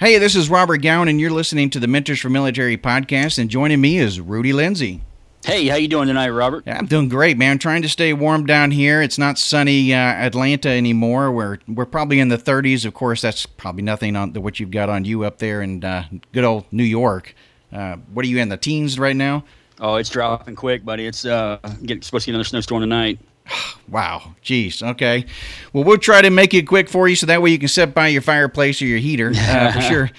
Hey, this is Robert Gowan, and you're listening to the Mentors for Military podcast. And joining me is Rudy Lindsay. Hey, how you doing tonight, Robert? Yeah, I'm doing great, man. Trying to stay warm down here. It's not sunny uh, Atlanta anymore. We're we're probably in the 30s. Of course, that's probably nothing on what you've got on you up there in uh, good old New York. Uh, what are you in the teens right now? Oh, it's dropping quick, buddy. It's uh, get, supposed to get another snowstorm tonight. Wow. Jeez. Okay. Well, we'll try to make it quick for you so that way you can sit by your fireplace or your heater uh, for sure.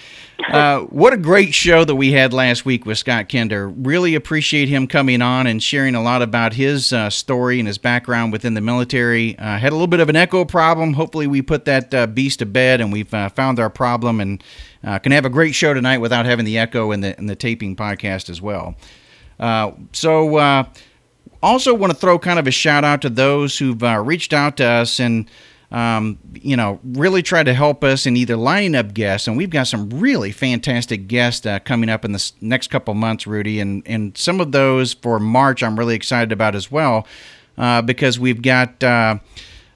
Uh, what a great show that we had last week with Scott Kinder. Really appreciate him coming on and sharing a lot about his uh, story and his background within the military. Uh, had a little bit of an echo problem. Hopefully, we put that uh, beast to bed and we've uh, found our problem and can have a great show tonight without having the echo in the in the taping podcast as well. so also want to throw kind of a shout out to those who've uh, reached out to us and um, you know really tried to help us in either lining up guests. And we've got some really fantastic guests uh, coming up in the next couple months rudy. And and some of those for march i'm really excited about as well uh, because we've got uh,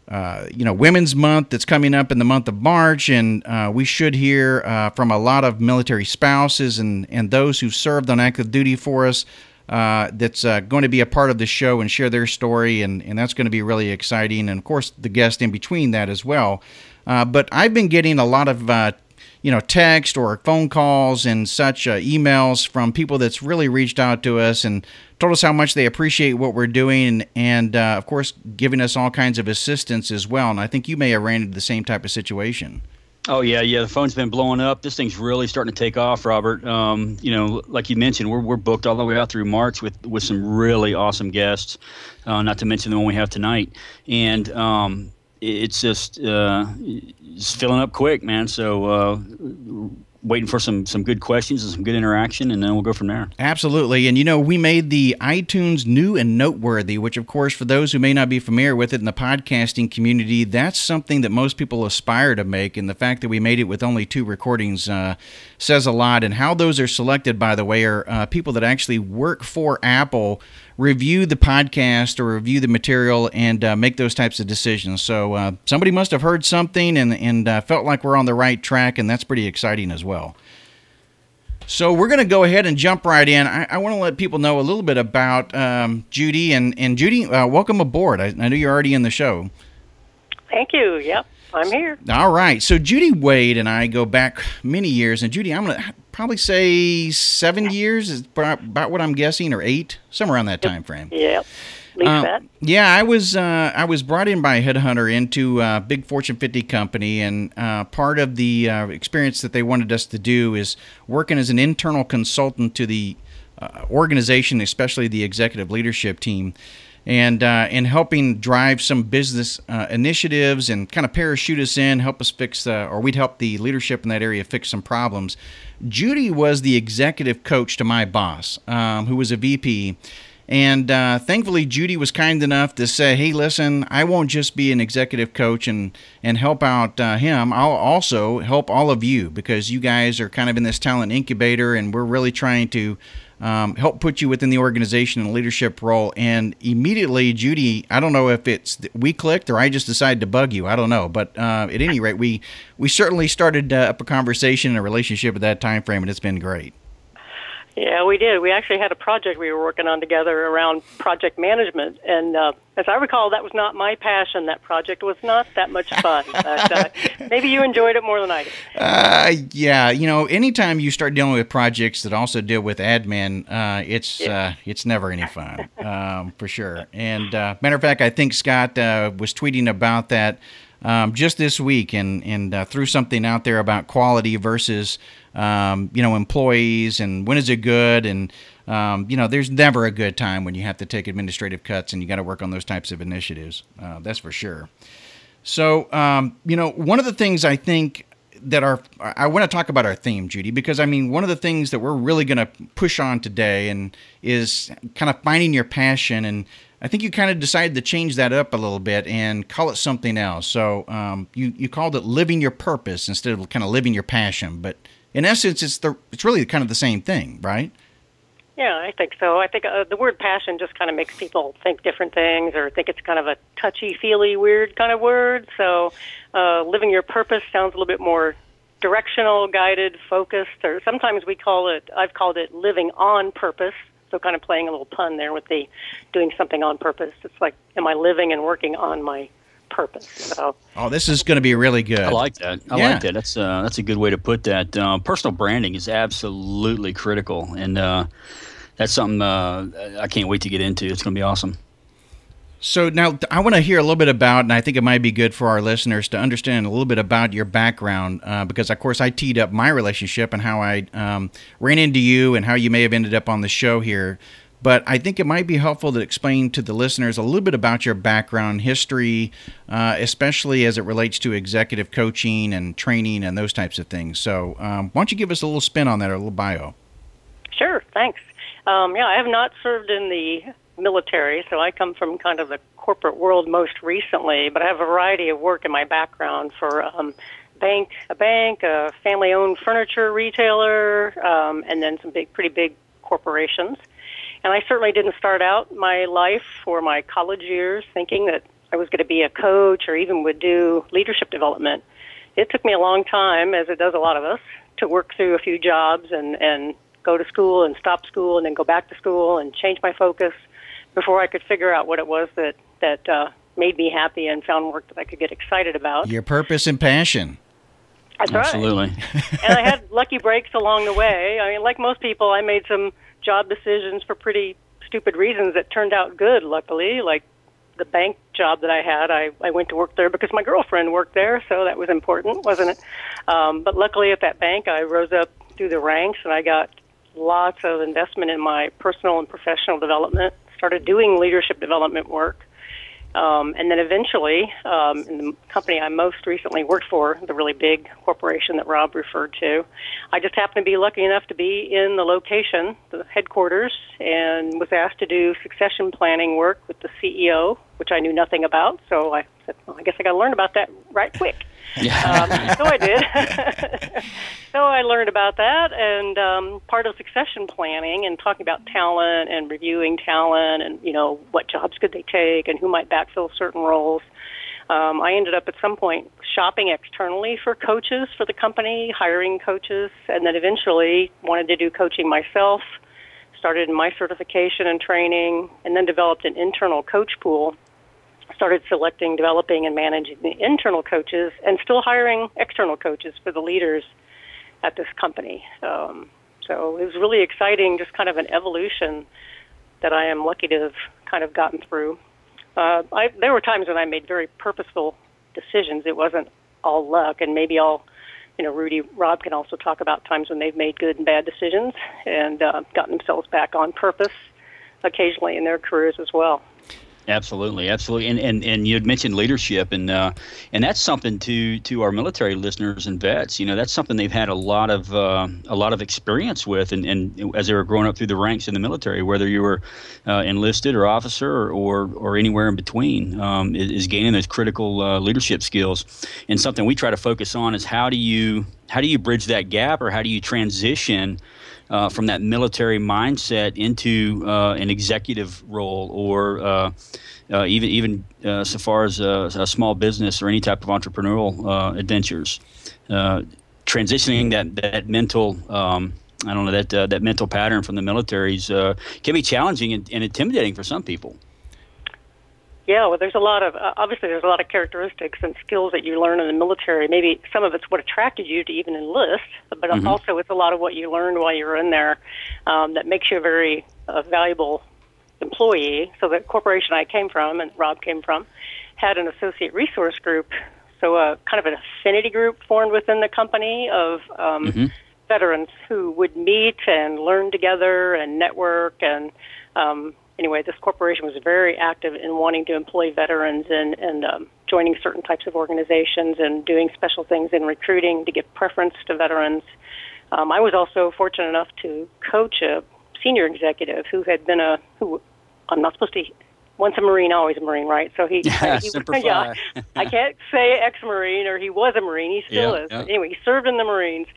uh, you know, Women's Month that's coming up in the month of March, and uh, we should hear uh, from a lot of military spouses and, and those who've served on active duty for us uh, that's uh, going to be a part of the show and share their story, and, and that's going to be really exciting. And of course, the guest in between that as well. Uh, but I've been getting a lot of uh, you know text or phone calls and such uh, emails from people that's really reached out to us and told us how much they appreciate what we're doing and uh, of course giving us all kinds of assistance as well and i think you may have ran into the same type of situation Oh yeah, yeah. The phone's been blowing up. This thing's really starting to take off, Robert. Um, you know, like you mentioned, we're we're booked all the way out through March with with some really awesome guests. Uh, not to mention the one we have tonight, and um, it's just uh, it's filling up quick, man. So uh, waiting for some some good questions and some good interaction, and then we'll go from there. Absolutely, and you know we made the iTunes new and noteworthy, which of course for those who may not be familiar with it in the podcasting community, that's something that most people aspire to make, and the fact that we made it with only two recordings uh, says a lot. And how those are selected, by the way, are uh, people that actually work for Apple review the podcast or review the material and uh, make those types of decisions. So uh, somebody must have heard something and, and uh, felt like we're on the right track, and that's pretty exciting as well. So we're going to go ahead and jump right in. I, I want to let people know a little bit about um, Judy and and Judy. Uh, welcome aboard. I, I know you're already in the show. Thank you. Yep. I'm here. All right. So Judy Wade and I go back many years, and Judy, I'm going to probably say seven years is about what I'm guessing, or eight, somewhere around that time frame. Yep. Uh, yeah, I was uh, I was brought in by a headhunter into a big Fortune 50 company, and uh, part of the uh, experience that they wanted us to do is working as an internal consultant to the uh, organization, especially the executive leadership team and uh, and helping drive some business uh, initiatives and kind of parachute us in, help us fix, uh, or we'd help the leadership in that area fix some problems. Judy was the executive coach to my boss, um, who was a VP. And uh, thankfully, Judy was kind enough to say, "Hey, listen, I won't just be an executive coach and and help out uh, him. I'll also help all of you because you guys are kind of in this talent incubator, and we're really trying to um, help put you within the organization and leadership role. And immediately, Judy, I don't know if it's we clicked or I just decided to bug you. I don't know, but uh, at any rate, we we certainly started uh, up a conversation and a relationship at that time frame, and it's been great. Yeah, we did. We actually had a project we were working on together around project management, and uh, as I recall, that was not my passion. That project was not that much fun. but, uh, maybe you enjoyed it more than I did. Uh, yeah, you know, anytime you start dealing with projects that also deal with admin, uh, it's yeah. uh, it's never any fun, um, for sure. And uh, matter of fact, I think Scott uh, was tweeting about that um, just this week, and and uh, threw something out there about quality versus um, you know, employees and when is it good? And, um, you know, there's never a good time when you have to take administrative cuts and you got to work on those types of initiatives. Uh, that's for sure. So, um, you know, one of the things I think that our I want to talk about our theme, Judy, because I mean one of the things that we're really going to push on today and is kind of finding your passion, and I think you kind of decided to change that up a little bit and call it something else. So um, you you called it living your purpose instead of kind of living your passion, but in essence, it's the it's really kind of the same thing, right? Yeah, I think so. I think uh, the word passion just kind of makes people think different things or think it's kind of a touchy feely, weird kind of word. So, uh, living your purpose sounds a little bit more directional, guided, focused, or sometimes we call it, I've called it living on purpose. So kind of playing a little pun there with the doing something on purpose. It's like, am I living and working on my purpose? So. Oh, this is going to be really good. I like that. I yeah. like that. That's uh, that's a good way to put that. Uh, personal branding is absolutely critical, and uh, that's something uh, I can't wait to get into. It's going to be awesome. So now I want to hear a little bit about, and I think it might be good for our listeners to understand a little bit about your background, uh, because of course I teed up my relationship and how I um, ran into you and how you may have ended up on the show here. But I think it might be helpful to explain to the listeners a little bit about your background history, uh, especially as it relates to executive coaching and training and those types of things. So um, why don't you give us a little spin on that, or a little bio? Sure, thanks. Um, yeah, I have not served in the military, so I come from kind of the corporate world most recently, but I have a variety of work in my background for um, bank, a bank, a family-owned furniture retailer, um, and then some big, pretty big corporations. And I certainly didn't start out my life or my college years thinking that I was going to be a coach or even would do leadership development. It took me a long time, as it does a lot of us, to work through a few jobs and and go to school and stop school and then go back to school and change my focus before I could figure out what it was that that uh, made me happy and found work that I could get excited about. Your purpose and passion. That's Absolutely. right. and I had lucky breaks along the way. I mean, like most people, I made some job decisions for pretty stupid reasons that turned out good. Luckily, like the bank job that I had, I, I went to work there because my girlfriend worked there, so that was important, wasn't it? Um, but luckily, at that bank, I rose up through the ranks and I got lots of investment in my personal and professional development started doing leadership development work. Um, and then eventually, um, in the company I most recently worked for, the really big corporation that Rob referred to, I just happened to be lucky enough to be in the location, the headquarters, and was asked to do succession planning work with the CEO, which I knew nothing about. So I said, well, I guess I got to learn about that right quick. Um, so I did. so I learned about that, and um, part of succession planning and talking about talent and reviewing talent, and you know what jobs could they take and who might backfill certain roles. Um, I ended up at some point shopping externally for coaches for the company, hiring coaches, and then eventually wanted to do coaching myself. Started in my certification and training, and then developed an internal coach pool started selecting, developing, and managing the internal coaches, and still hiring external coaches for the leaders at this company. Um, so it was really exciting, just kind of an evolution that I am lucky to have kind of gotten through. Uh, I, there were times when I made very purposeful decisions. It wasn't all luck, and maybe all, you know, Rudy, Rob can also talk about times when they've made good and bad decisions and uh, gotten themselves back on purpose occasionally in their careers as well. Absolutely, absolutely, and and and you had mentioned leadership, and uh, and that's something to to our military listeners and vets. You know, that's something they've had a lot of uh, a lot of experience with, and, and as they were growing up through the ranks in the military, whether you were uh, enlisted or officer or or, or anywhere in between, um, is, is, gaining those critical uh, leadership skills. And something we try to focus on is how do you how do you bridge that gap, or how do you transition uh, from that military mindset into uh, an executive role or uh, uh even even uh, so far as a, a, small business or any type of entrepreneurial uh, adventures. transitioning that that mental um, I don't know that that mental pattern from the militaries can be challenging and, and intimidating for some people. Yeah, well, there's a lot of uh, obviously there's a lot of characteristics and skills that you learn in the military. Maybe some of it's what attracted you to even enlist, but mm-hmm. also it's a lot of what you learned while you were in there um, that makes you a very uh, valuable employee. So the corporation I came from and Rob came from had an associate resource group, so a uh, kind of an affinity group formed within the company of um, mm-hmm. veterans who would meet and learn together and network and um, anyway, this corporation was very active in wanting to employ veterans and, and um, joining certain types of organizations and doing special things in recruiting to give preference to veterans. Um, I was also fortunate enough to coach a senior executive who had been a who I'm not supposed to once a Marine, always a Marine, right? So he, yeah, he yeah I can't say ex-Marine or he was a Marine. He still yeah, is. Yeah. Anyway, he served in the Marines,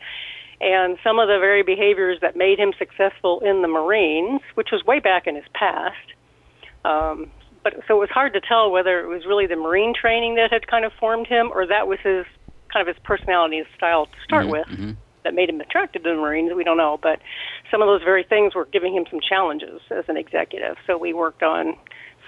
and some of the very behaviors that made him successful in the Marines, which was way back in his past. Um, but so it was hard to tell whether it was really the Marine training that had kind of formed him, or that was his kind of his personality and style to start Mhm, with mhm. that made him attracted to the Marines. We don't know, but some of those very things were giving him some challenges as an executive. So we worked on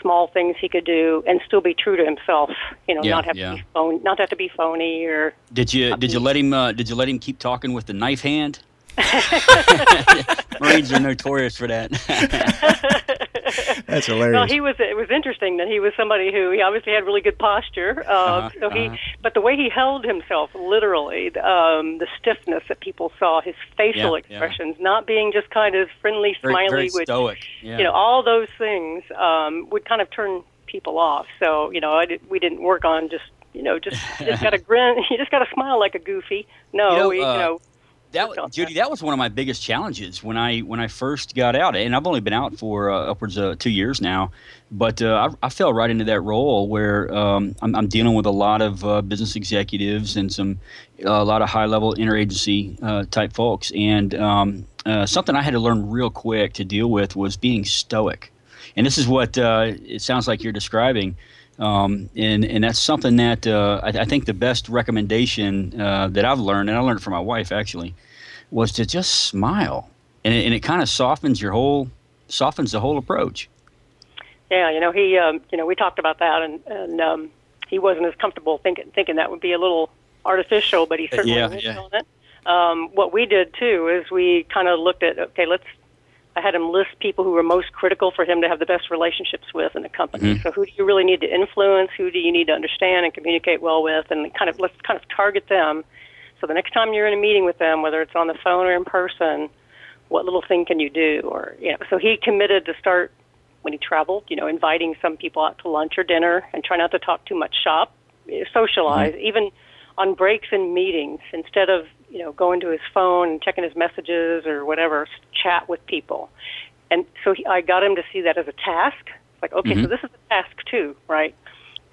small things he could do and still be true to himself. You know, Yeah, not have yeah. to be phone, not have to be phony or Did you did you let him uh, did you let him keep talking with the knife hand? Marines are notorious for that. That's hilarious. Well, he was. It was interesting that he was somebody who he obviously had really good posture. Uh, Uh-huh, so he, uh-huh. but the way he held himself, literally, um, the stiffness that people saw, his facial Yeah, yeah. expressions, not being just kind of friendly, very, smiley, very which stoic. Yeah. you know, all those things um, would kind of turn people off. So you know, I did, we didn't work on just you know just just got to grin, you just got to smile like a goofy. No, You know, we, uh, you know, that Judy, that was one of my biggest challenges when I when I first got out, and I've only been out for uh, upwards of two years now. But uh, I, I fell right into that role where um, I'm, I'm dealing with a lot of uh, business executives and some a lot of high level interagency uh, type folks, and um, uh, something I had to learn real quick to deal with was being stoic. And this is what uh, it sounds like you're describing. Um, and and that's something that uh, I, I think the best recommendation uh, that I've learned, and I learned it from my wife actually, was to just smile, and it, and it kind of softens your whole softens the whole approach. Yeah, you know, he, um, you know, we talked about that, and and um, he wasn't as comfortable thinking thinking that would be a little artificial, but he certainly yeah, worked yeah. on it. Um, what we did too is we kind of looked at okay, let's. I had him list people who were most critical for him to have the best relationships with in the company. Mhm. So who do you really need to influence? Who do you need to understand and communicate well with? And kind of let's kind of target them. So the next time you're in a meeting with them, whether it's on the phone or in person, what little thing can you do? Or you know, so he committed to start when he traveled, you know, inviting some people out to lunch or dinner and try not to talk too much shop, eh, socialize, even on breaks and meetings, instead of, you know, going to his phone and checking his messages or whatever, chat with people. And so he, I got him to see that as a task. Like, okay, so Mhm. this is a task too, right?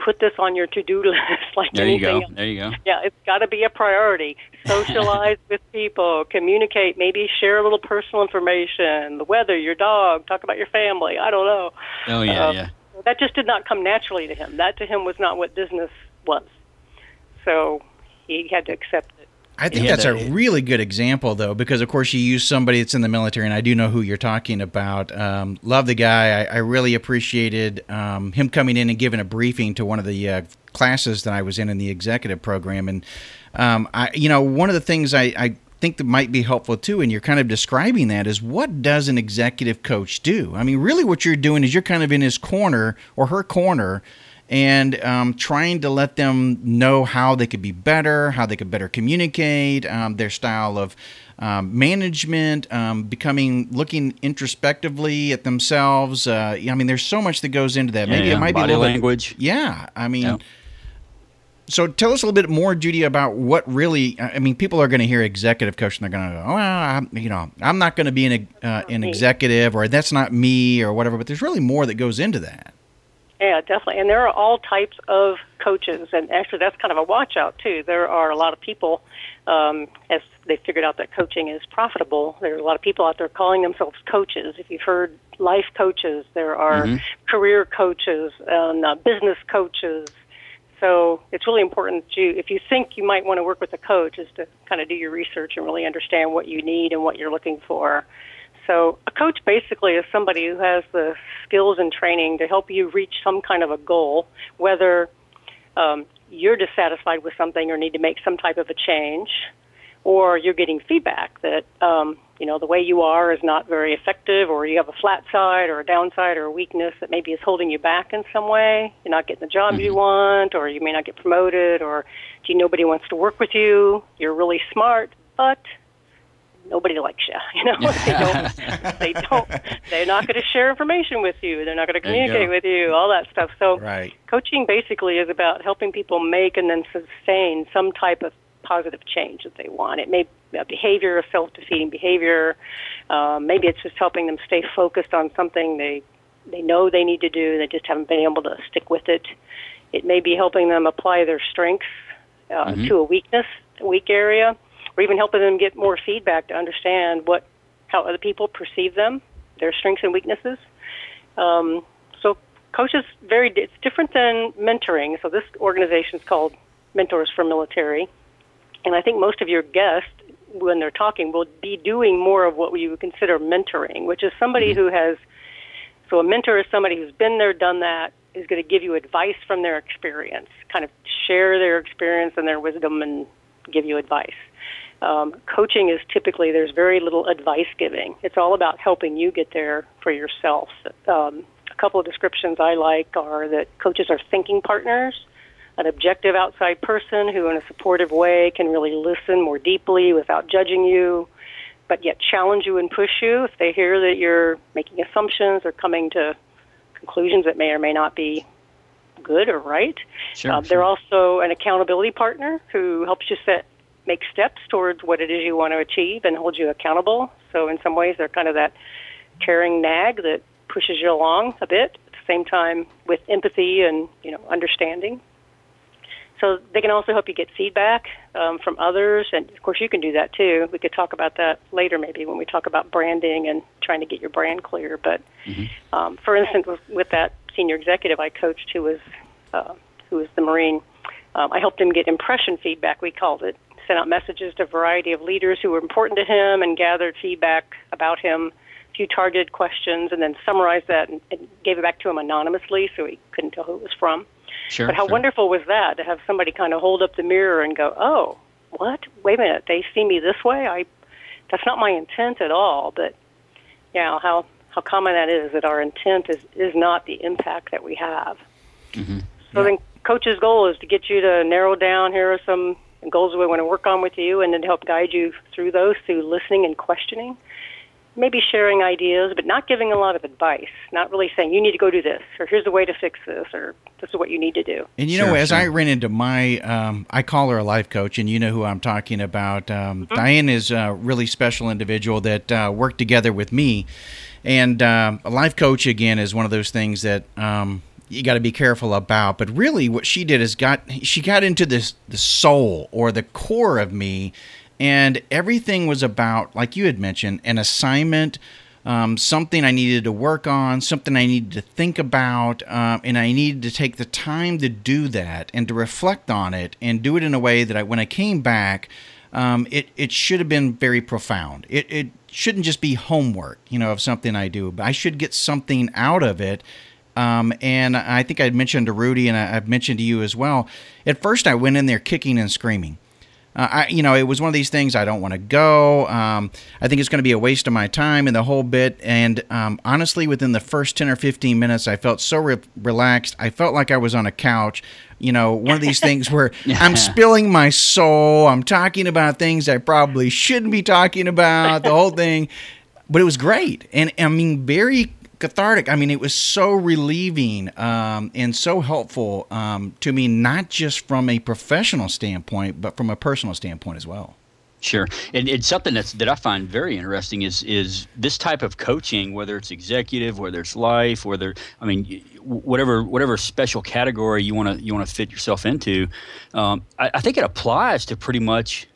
Put this on your to-do list like There you go. else. There you go. Yeah, it's got to be a priority. Socialize with people, communicate, maybe share a little personal information, the weather, your dog, talk about your family. I don't know. Oh yeah, Um, yeah. That just did not come naturally to him. That to him was not what business was. So he had to accept it. I think Yeah, that's a really good example, though, because of course you use somebody that's in the military, and I do know who you're talking about. Um, love the guy. I, I really appreciated um, him coming in and giving a briefing to one of the uh, classes that I was in in the executive program, and um, I, you know, one of the things I, I think that might be helpful too, and you're kind of describing that is what does an executive coach do? I mean, really, what you're doing is you're kind of in his corner or her corner and um, trying to let them know how they could be better, how they could better communicate, um, their style of um, management, um, becoming looking introspectively at themselves. Uh, I mean, there's so much that goes into that. Yeah, Maybe yeah. it might Body be a little language. Bit, yeah, I mean. Yeah. So tell us a little bit more, Judy, about what really. I mean, people are going to hear executive coach and they're going to go, "Oh, well, I'm, you know, I'm not going to be an uh, an executive, or that's not me, or whatever." But there's really more that goes into that. Yeah, definitely. And there are all types of coaches, and actually, that's kind of a watch out too. There are a lot of people, um, as they figured out that coaching is profitable. There are a lot of people out there calling themselves coaches. If you've heard life coaches, there are Mhm. career coaches and uh, business coaches. So it's really important to, if you think you might want to work with a coach, is to kind of do your research and really understand what you need and what you're looking for. So a coach basically is somebody who has the skills and training to help you reach some kind of a goal, whether um, you're dissatisfied with something or need to make some type of a change, or you're getting feedback that um, you know the way you are is not very effective, or you have a flat side or a downside or a weakness that maybe is holding you back in some way. You're not getting the job you want, or you may not get promoted, or gee, nobody wants to work with you. You're really smart, but nobody likes you. You know, they don't. They don't. They're not going to share information with you. They're not going to communicate go. with you. All that stuff. So Right. coaching basically is about helping people make and then sustain some type of positive change that they want. It may be a behavior, a self-defeating behavior. Um, maybe it's just helping them stay focused on something they they know they need to do. They just haven't been able to stick with it. It may be helping them apply their strengths uh, Mhm. to a weakness, a weak area, or even helping them get more feedback to understand what how other people perceive them, their strengths and weaknesses. Um, so coaches very it's different than mentoring. So this organization is called Mentors for Military, And I think most of your guests, when they're talking, will be doing more of what we would consider mentoring, which is somebody mm-hmm. who has. So a mentor is somebody who's been there, done that, is going to give you advice from their experience, kind of share their experience and their wisdom and give you advice. Um, coaching is typically there's very little advice giving. It's all about helping you get there for yourself. Um, a couple of descriptions I like are that coaches are thinking partners, an objective outside person who, in a supportive way, can really listen more deeply without judging you, but yet challenge you and push you if they hear that you're making assumptions or coming to conclusions that may or may not be good or right. Sure, uh, sure. They're also an accountability partner who helps you set make steps towards what it is you want to achieve and hold you accountable. So in some ways, they're kind of that caring nag that pushes you along a bit at the same time with empathy and you know understanding. So they can also help you get feedback um, from others, and of course you can do that too. We could talk about that later, maybe when we talk about branding and trying to get your brand clear. But mm-hmm. um, for instance, with, with that senior executive I coached, who was uh, who was the Marine, um, I helped him get impression feedback. We called it. Sent out messages to a variety of leaders who were important to him, and gathered feedback about him. A few targeted questions, and then summarized that and, and gave it back to him anonymously, so he couldn't tell who it was from. Sure, but how sure. wonderful was that to have somebody kind of hold up the mirror and go, "Oh, what? Wait a minute, they see me this way. I that's not my intent at all." But yeah, how how common that is that our intent is is not the impact that we have. Mm-hmm. So yeah. then, coach's goal is to get you to narrow down. Here are some goals we want to work on with you, and then help guide you through those through listening and questioning maybe sharing ideas, but not giving a lot of advice. Not really saying you need to go do this, or here's a way to fix this, or this is what you need to do. And you sure, know, as sure. I ran into my, um, I call her a life coach, and you know who I'm talking about. Um, mm-hmm. Diane is a really special individual that uh, worked together with me, and uh, a life coach again is one of those things that. Um, you got to be careful about but really what she did is got she got into this the soul or the core of me and everything was about, like you had mentioned, an assignment, um, something I needed to work on, something I needed to think about, um, and I needed to take the time to do that and to reflect on it and do it in a way that I, when I came back, um, it it should have been very profound. It it shouldn't just be homework, you know, of something I do, but I should get something out of it. Um, and I think I mentioned to Rudy, and I, have mentioned to you as well. At first, I went in there kicking and screaming uh, I, you know, it was one of these things. I don't want to go. Um, I think it's going to be a waste of my time and the whole bit. And um, honestly, within the first ten or fifteen minutes, I felt so re- relaxed. I felt like I was on a couch. You know, one of these things where I'm spilling my soul. I'm talking about things I probably shouldn't be talking about. The whole thing, but it was great. And I mean, very cathartic. I mean, it was so relieving um, and so helpful um, to me, not just from a professional standpoint, but from a personal standpoint as well. Sure, and it's something that's that I find very interesting is is this type of coaching, whether it's executive, whether it's life, whether I mean, whatever whatever special category you want to you want to fit yourself into. Um, I, I think it applies to pretty much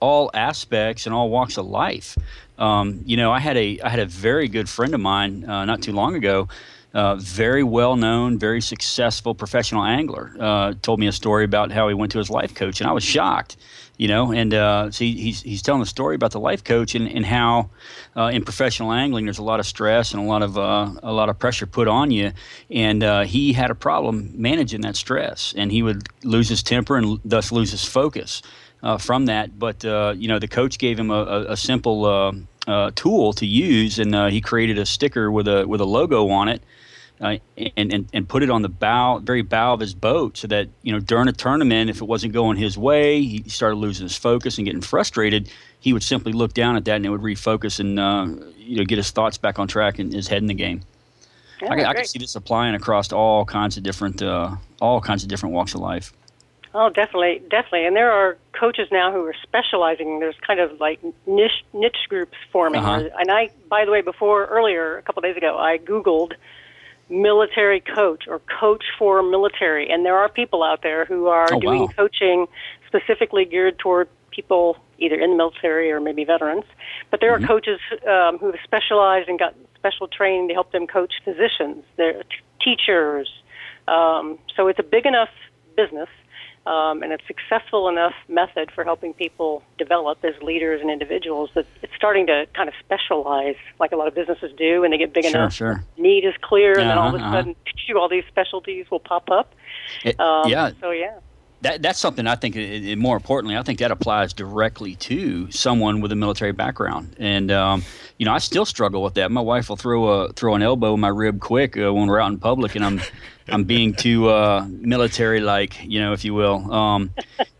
all aspects and all walks of life. Um, you know, I had a I had a very good friend of mine uh, not too long ago. Uh, very well known, very successful professional angler. Uh, told me a story about how he went to his life coach, and I was shocked. You know, and uh, so he, he's he's telling the story about the life coach and, and how uh, in professional angling there's a lot of stress and a lot of uh, a lot of pressure put on you, and he had a problem managing that stress, and he would lose his temper and thus lose his focus uh, from that. But uh, you know, the coach gave him a, a, a simple uh, uh tool to use, and uh, he created a sticker with a with a logo on it. Uh, and, and and put it on the bow, very bow of his boat, so that you know during a tournament, if it wasn't going his way, he started losing his focus and getting frustrated. He would simply look down at that, and it would refocus and you know get his thoughts back on track and his head in the game. I, I, can see this applying across all kinds of different all kinds of different walks of life. Oh, definitely, definitely. And there are coaches now who are specializing. There's kind of like niche niche groups forming. Uh-huh. And I, by the way, before earlier a couple of days ago, I googled military coach or coach for military, and there are people out there who are oh, doing wow. coaching specifically geared toward people either in the military or maybe veterans. But there mm-hmm. are coaches um, who have specialized and got special training to help them coach physicians, their t- teachers. Um, so it's a big enough business um, and a successful enough method for helping people develop as leaders and individuals that it's starting to kind of specialize, like a lot of businesses do, when they get big sure, enough. Sure. Need is clear, and then all of a Uh-huh, sudden, all these specialties will pop up. It- Um, yeah. So yeah. that that's something I think. It, it- more importantly, I think that applies directly to someone with a military background. And um, you know, I still struggle with that. My wife will throw a throw an elbow in my rib quick uh, when we're out in public, and I'm I'm being too uh, military like, you know, if you will. Um,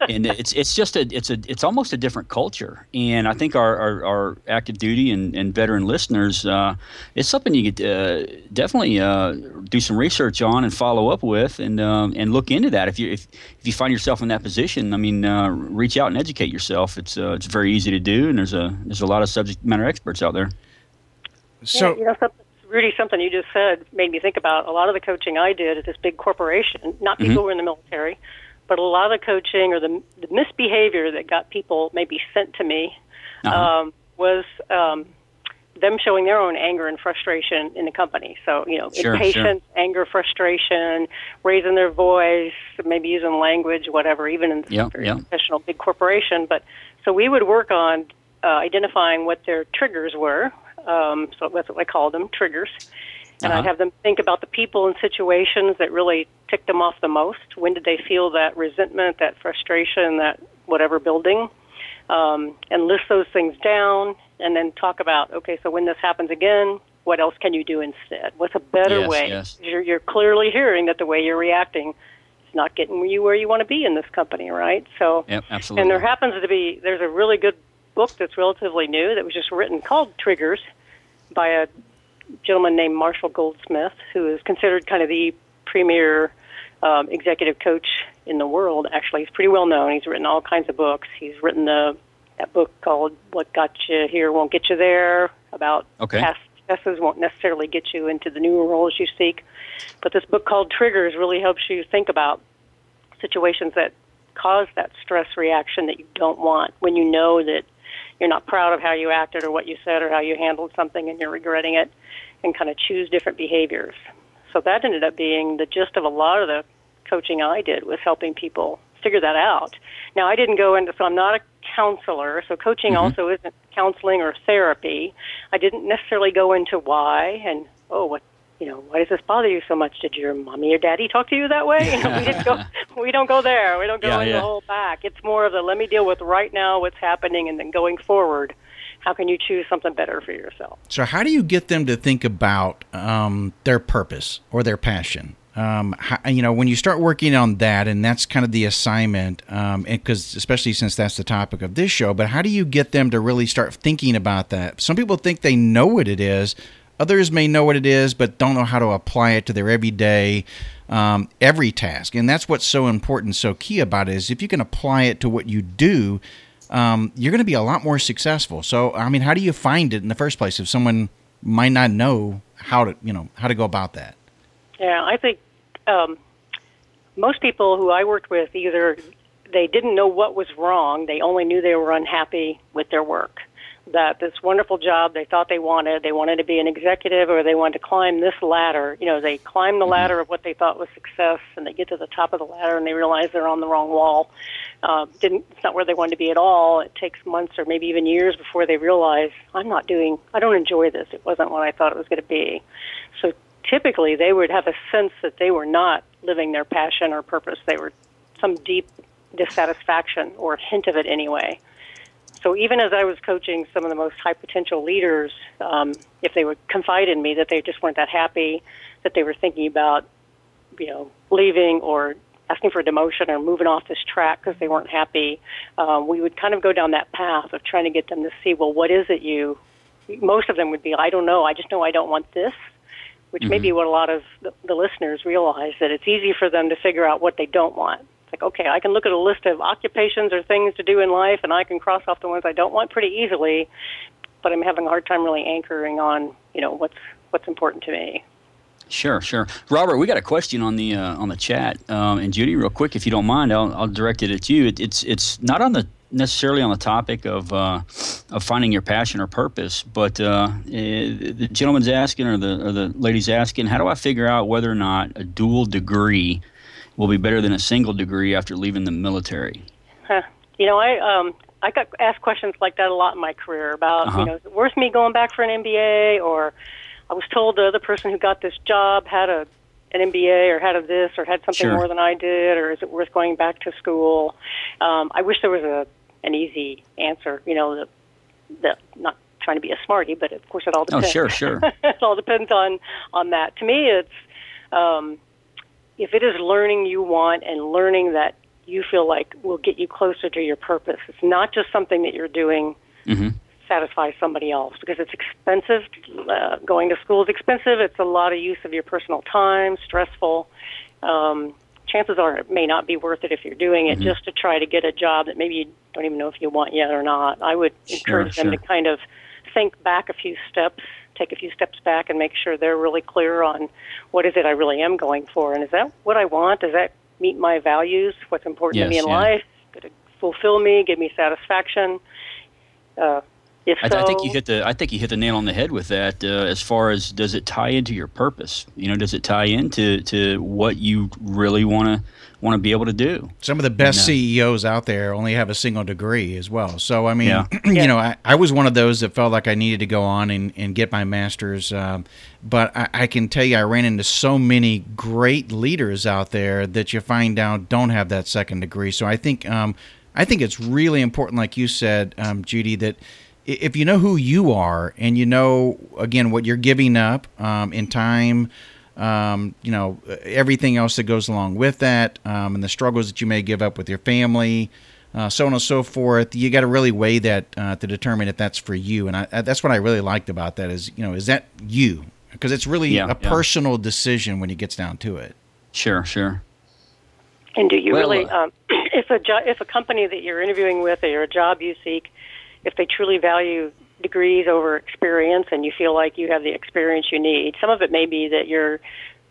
and it's it's just a it's a it's almost a different culture. And I think our our, our active duty and, and veteran listeners, uh, it's something you could uh, definitely uh, do some research on and follow up with, and um, and look into that. If you if, if you find yourself in that position, I mean, uh, reach out and educate yourself. It's uh, it's very easy to do, and there's a there's a lot of subject matter experts out there. So yeah, you know, something, Rudy, something you just said made me think about a lot of the coaching I did at this big corporation. Not people who were in the military, but a lot of the coaching or the, the misbehavior that got people maybe sent to me Uh-huh. um, was um, them showing their own anger and frustration in the company. So you know, Sure, impatience, anger, frustration, raising their voice, maybe using language, whatever, even in this Yeah, very yeah. professional big corporation. But so we would work on uh, identifying what their triggers were. Um, so that's what I call them, triggers. And Uh-huh. I'd have them think about the people and situations that really ticked them off the most. When did they feel that resentment, that frustration, that whatever building? Um, and list those things down and then talk about, okay, so when this happens again, what else can you do instead? What's a better Yes, way? yes. You're, you're clearly hearing that the way you're reacting is not getting you where you want to be in this company, right? So, Yep, absolutely. and there happens to be there's a really good book that's relatively new that was just written called Triggers by a gentleman named Marshall Goldsmith, who is considered kind of the premier um, executive coach in the world. Actually, he's pretty well known. He's written all kinds of books. He's written the that book called "What Got You Here Won't Get You There" about Okay. past successes won't necessarily get you into the new roles you seek. But this book called Triggers really helps you think about situations that cause that stress reaction that you don't want when you know that you're not proud of how you acted or what you said or how you handled something and you're regretting it and kind of choose different behaviors. So that ended up being the gist of a lot of the coaching I did was helping people figure that out. Now I didn't go into so I'm not a counselor, so coaching mm-hmm. also isn't counseling or therapy. I didn't necessarily go into why and oh what you know, why does this bother you so much? Did your mommy or daddy talk to you that way? You know, we didn't go we don't go there. We don't go Yeah, in yeah. the whole back. It's more of the let me deal with right now what's happening and then going forward, how can you choose something better for yourself? So, how do you get them to think about um, their purpose or their passion? Um, how, you know, when you start working on that, and that's kind of the assignment, um, because especially since that's the topic of this show. But how do you get them to really start thinking about that? Some people think they know what it is. Others may know what it is, but don't know how to apply it to their everyday, um, every task. And that's what's so important, so key about it is if you can apply it to what you do, um, you're going to be a lot more successful. So, I mean, how do you find it in the first place if someone might not know how to, you know, how to go about that? Yeah, I think um, most people who I worked with either they didn't know what was wrong, they only knew they were unhappy with their work. That this wonderful job they thought they wanted, they wanted to be an executive or they wanted to climb this ladder. You know, they climb the ladder of what they thought was success and they get to the top of the ladder and they realize they're on the wrong wall. Uh, didn't, it's not where they wanted to be at all. It takes months or maybe even years before they realize, I'm not doing, I don't enjoy this. It wasn't what I thought it was going to be. So typically they would have a sense that they were not living their passion or purpose. They were some deep dissatisfaction or hint of it anyway. So even as I was coaching some of the most high potential leaders, um, if they would confide in me that they just weren't that happy, that they were thinking about, you know, leaving or asking for a demotion or moving off this track because they weren't happy, um, we would kind of go down that path of trying to get them to see, well, what is it you? Most of them would be, I don't know. I just know I don't want this which may be what a lot of the listeners realize that it's easy for them to figure out what they don't want. Like, okay, I can look at a list of occupations or things to do in life, and I can cross off the ones I don't want pretty easily. But I'm having a hard time really anchoring on, you know, what's what's important to me. Sure, sure. Robert, we got a question on the uh, on the chat, um, and Judy, real quick, if you don't mind, I'll, I'll direct it at you. It, it's it's not on the necessarily on the topic of uh, of finding your passion or purpose, but uh, eh, the gentleman's asking or the or the lady's asking, how do I figure out whether or not a dual degree will be better than a single degree after leaving the military? Huh. You know, I um, I got asked questions like that a lot in my career about, Uh-huh. you know, is it worth me going back for an MBA? Or I was told the other person who got this job had a an MBA or had a this or had something Sure. more than I did, or is it worth going back to school? Um, I wish there was a an easy answer. You know, the, the not trying to be a smarty, but of course it all depends. Oh, sure, sure. it all depends on on that. To me, it's um, if it is learning you want and learning that you feel like will get you closer to your purpose. It's not just something that you're doing hmm satisfy somebody else because it's expensive. Uh, going to school is expensive. It's a lot of use of your personal time, stressful. Um, chances are it may not be worth it if you're doing it just to try to get a job that maybe you don't even know if you want yet or not. I would encourage them sure. to kind of think back a few steps, take a few steps back, and make sure they're really clear on what is it I really am going for, and is that what I want? Does that meet my values? What's important to me in yeah. life? Could it fulfill me? Give me satisfaction? Uh, if I, so, I think you hit the I think you hit the nail on the head with that. Uh, as far as does it tie into your purpose? You know, does it tie into to what you really want to want to be able to do? Some of the best No. CEOs out there only have a single degree as well. So, I mean, Yeah. you Yeah. know, I, I was one of those that felt like I needed to go on and, and get my master's. Um, but I, I can tell you, I ran into so many great leaders out there that you find out don't have that second degree. So I think, um, I think it's really important, like you said, um, Judy, that i- if you know who you are and you know, again, what you're giving up um, in time, um, you know, everything else that goes along with that, um, and the struggles that you may give up with your family, uh, so on and so forth. You got to really weigh that uh, to determine if that's for you. And I, I- that's what I really liked about that is, you know, is that you? Because it's really Yeah, a yeah. personal decision when it gets down to it. Sure, sure. And do you Well, really, uh, um, if a jo- if a company that you're interviewing with or a job you seek, if they truly value degrees over experience and you feel like you have the experience you need, some of it may be that you're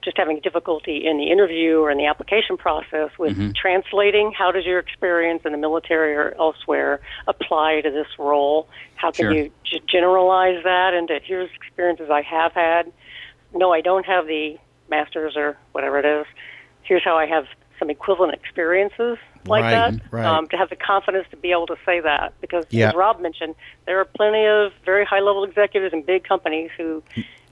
just having difficulty in the interview or in the application process with Mm-hmm. translating how does your experience in the military or elsewhere apply to this role? How can Sure. you g- generalize that into here's experiences I have had? No, I don't have the master's or whatever it is. Here's how I have some equivalent experiences like Right, that. right. Um, to have the confidence to be able to say that, because Yeah. as Rob mentioned, there are plenty of very high-level executives in big companies who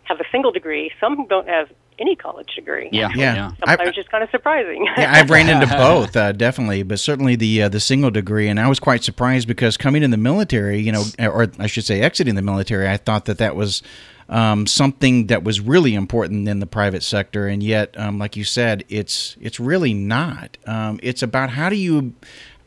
have a single degree. Some who don't have any college degree. Yeah, Yeah. yeah. Sometimes I- just kind of surprising. yeah, I've ran into both, uh, definitely, but certainly the uh, the single degree, and I was quite surprised because coming in the military, you know, or I should say, exiting the military, I thought that that was um, something that was really important in the private sector, and yet, um, like you said, it's it's really not. Um, it's about how do you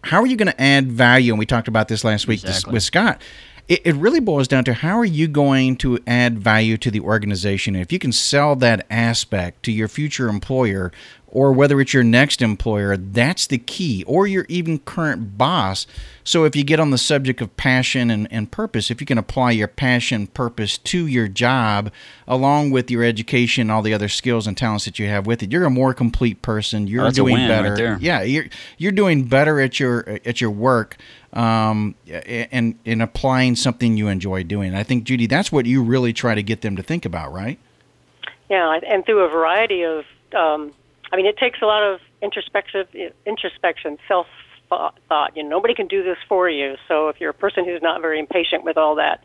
how are you going to add value, and we talked about this last week Exactly. with Scott. It, it really boils down to how are you going to add value to the organization. If you can sell that aspect to your future employer, or whether it's your next employer, that's the key, or your even current boss. So if you get on the subject of passion and, and purpose, if you can apply your passion, purpose to your job, along with your education, all the other skills and talents that you have with it, you're a more complete person. You're Oh, that's a doing win right better. there. Yeah, you're you're doing better at your at your work, um, and in applying something you enjoy doing. I think Judy, that's what you really try to get them to think about, right? Yeah, and through a variety of, um, I mean, it takes a lot of introspective, introspection, self thought. You know, nobody can do this for you. So if you're a person who's not very impatient with all that,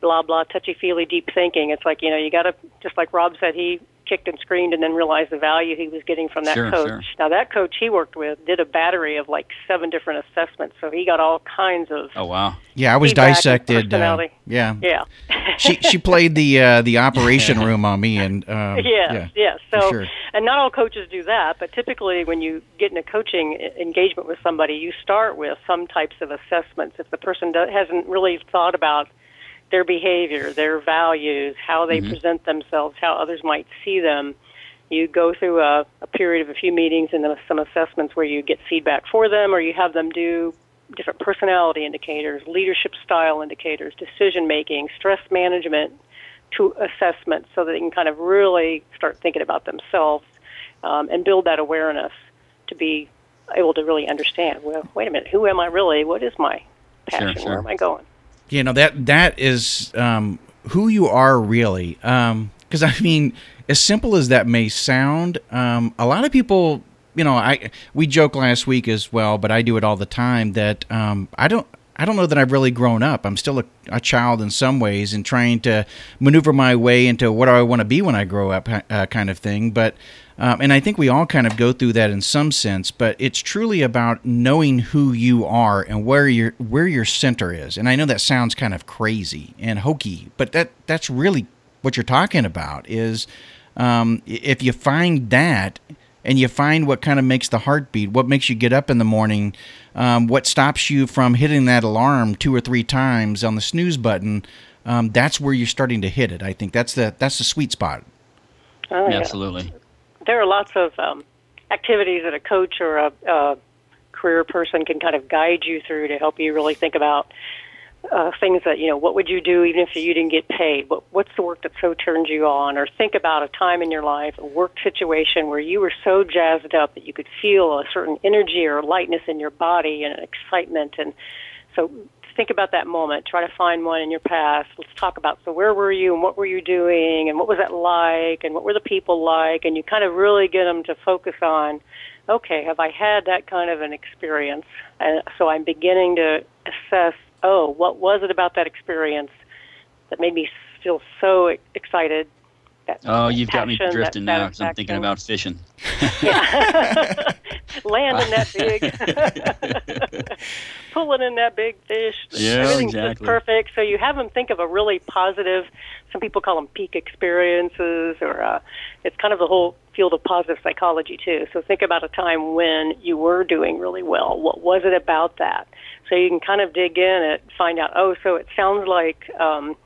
blah blah, touchy feely, deep thinking, it's like you know, you got to just like Rob said, he kicked and screamed and then realized the value he was getting from that Sure, coach. sure. Now that coach he worked with did a battery of like seven different assessments, so he got all kinds of Oh wow. Yeah, I was dissected. Uh, yeah, yeah. she she played the uh, the operation room on me, and um, Yes, yeah, yes. for So, sure. and not all coaches do that, but typically when you get in a coaching engagement with somebody, you start with some types of assessments. If the person do- hasn't really thought about their behavior, their values, how they present themselves, how others might see them, you go through a, a period of a few meetings and then some assessments where you get feedback for them or you have them do different personality indicators, leadership style indicators, decision making, stress management to assessment so that they can kind of really start thinking about themselves um, and build that awareness to be able to really understand well wait a minute who am i really? What is my passion? Sure. where am i going you know that that is um, who you are really. Because I mean, as simple as that may sound, um, a lot of people you know, I we joke last week as well, but I do it all the time that um, I don't. I don't know that I've really grown up. I'm still a, a, child in some ways and trying to maneuver my way into what do I want to be when I grow up, uh, kind of thing. But um, and I think we all kind of go through that in some sense. But it's truly about knowing who you are and where your where your center is. And I know that sounds kind of crazy and hokey, but that that's really what you're talking about. Is um, if you find that and you find what kind of makes the heartbeat, what makes you get up in the morning, um, what stops you from hitting that alarm two or three times on the snooze button, um, that's where you're starting to hit it. I think that's the that's the sweet spot. Oh, yeah. Absolutely. There are lots of um, activities that a coach or a, a career person can kind of guide you through to help you really think about uh, things that you know what would you do even if you didn't get paid? What what's the work that so turned you on? Or think about a time in your life a work situation where you were so jazzed up that you could feel a certain energy or lightness in your body and excitement. And so think about that moment. Try to find one in your past. Let's talk about so where were you and what were you doing and what was that like and what were the people like? And you kind of really get them to focus on okay have i had that kind of an experience? And so i'm beginning to assess oh, what was it about that experience that made me feel so excited? Oh, you've got me drifting now because I'm thinking about fishing. yeah. Landing that big, pulling in that big fish. Yeah, Everything's exactly. just perfect. So you have them think of a really positive. Some people call them peak experiences, or uh, it's kind of the whole field of positive psychology too. So think about a time when you were doing really well. What was it about that? So you can kind of dig in and find out, oh, so it sounds like um,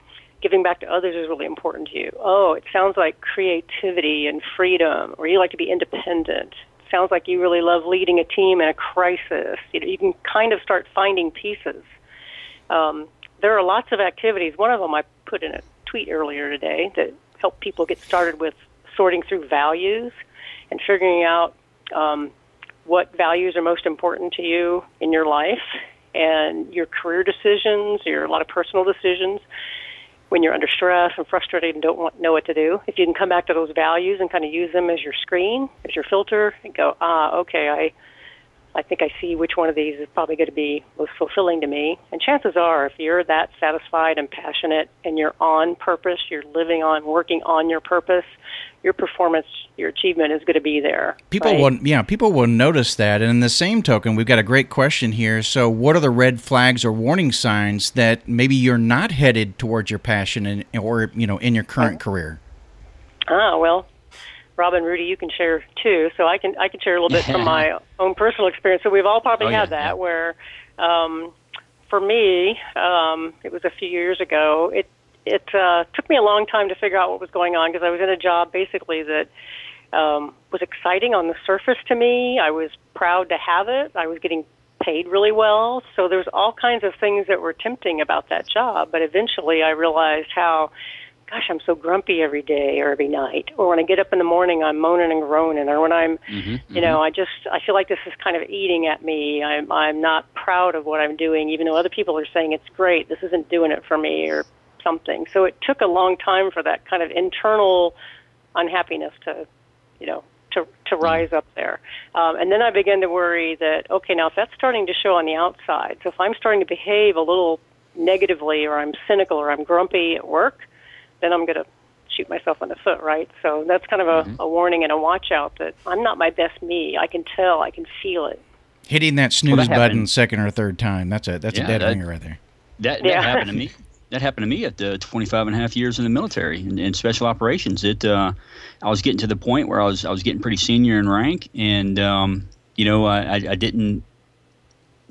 giving back to others is really important to you. Oh, it sounds like creativity and freedom, or you like to be independent. It sounds like you really love leading a team in a crisis. You, know, you can kind of start finding pieces. Um, there are lots of activities. One of them I put in a tweet earlier today that help people get started with sorting through values and figuring out um, what values are most important to you in your life and your career decisions, your a lot of personal decisions when you're under stress and frustrated and don't want, know what to do. If you can come back to those values and kind of use them as your screen, as your filter, and go, ah, okay, I I think I see which one of these is probably going to be most fulfilling to me. And chances are, if you're that satisfied and passionate and you're on purpose, you're living on, working on your purpose, your performance, your achievement is going to be there. People right? will, yeah, people will notice that. And in the same token, we've got a great question here. So, what are the red flags or warning signs that maybe you're not headed towards your passion and, or you know in your current oh. career? Ah, well, Robin, Rudy, you can share too. So I can I can share a little bit from my own personal experience. So we've all probably oh, had yeah, that yeah. where, um, for me, um, it was a few years ago. It it uh, took me a long time to figure out what was going on because I was in a job basically that um, was exciting on the surface to me. I was proud to have it. I was getting paid really well. So there was all kinds of things that were tempting about that job. But eventually, I realized how gosh, I'm so grumpy every day or every night, or when I get up in the morning, I'm moaning and groaning, or when I'm, mm-hmm, you mm-hmm. know, I just I feel like this is kind of eating at me. I'm I'm not proud of what I'm doing, even though other people are saying it's great. This isn't doing it for me, or something. So it took a long time for that kind of internal unhappiness to, you know, to to rise up there. Um, and then I began to worry that okay, now if that's starting to show on the outside, so if I'm starting to behave a little negatively, or I'm cynical, or I'm grumpy at work then I'm going to shoot myself in the foot, right? So that's kind of a, mm-hmm. a warning and a watch out that I'm not my best me. I can tell, I can feel it. Hitting that snooze well, that button second or third time, that's a that's Yeah, a dead that- ringer right there. That, that Yeah. happened to me. That happened to me at the 25 and a half years in the military in, in special operations. It, uh, I was getting to the point where I was I was getting pretty senior in rank, and um, you know I, I, I didn't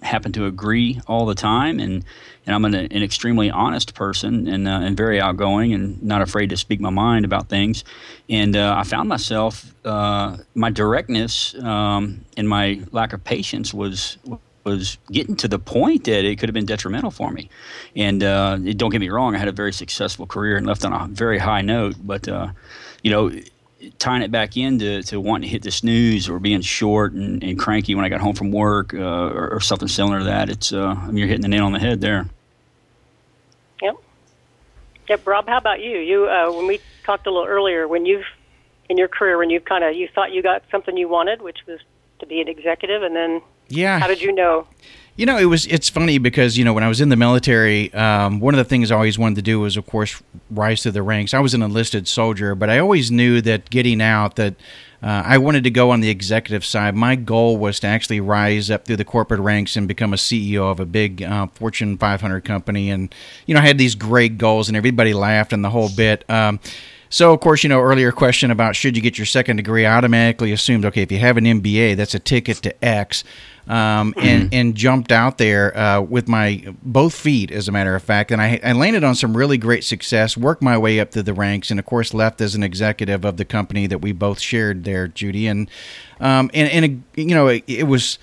happen to agree all the time, and and I'm an, an extremely honest person and uh, and very outgoing and not afraid to speak my mind about things. And uh, I found myself uh, my directness um, and my lack of patience was was getting to the point that it could have been detrimental for me. And uh, don't get me wrong, I had a very successful career and left on a very high note. But uh, you know, tying it back into to wanting to hit the snooze or being short and, and cranky when I got home from work uh, or, or something similar to that, it's uh, I mean, you're hitting the nail on the head there. Yep. Yep. Rob, how about you? You uh, when we talked a little earlier, when you've in your career when you've kind of you thought you got something you wanted, which was to be an executive, and then yeah, how did you know? You know, it was it's funny because you know when I was in the military, um, one of the things I always wanted to do was, of course, rise through the ranks. I was an enlisted soldier, but I always knew that getting out that uh, I wanted to go on the executive side. My goal was to actually rise up through the corporate ranks and become a CEO of a big uh, Fortune 500 company. And, you know, I had these great goals, and everybody laughed and the whole bit. Um, so, of course, you know, earlier question about should you get your second degree, I automatically assumed, okay, if you have an MBA, that's a ticket to X um, and mm-hmm. and jumped out there uh, with my both feet, as a matter of fact. And I, I landed on some really great success, worked my way up through the ranks, and of course left as an executive of the company that we both shared there, Judy. And um, and and you know it, it was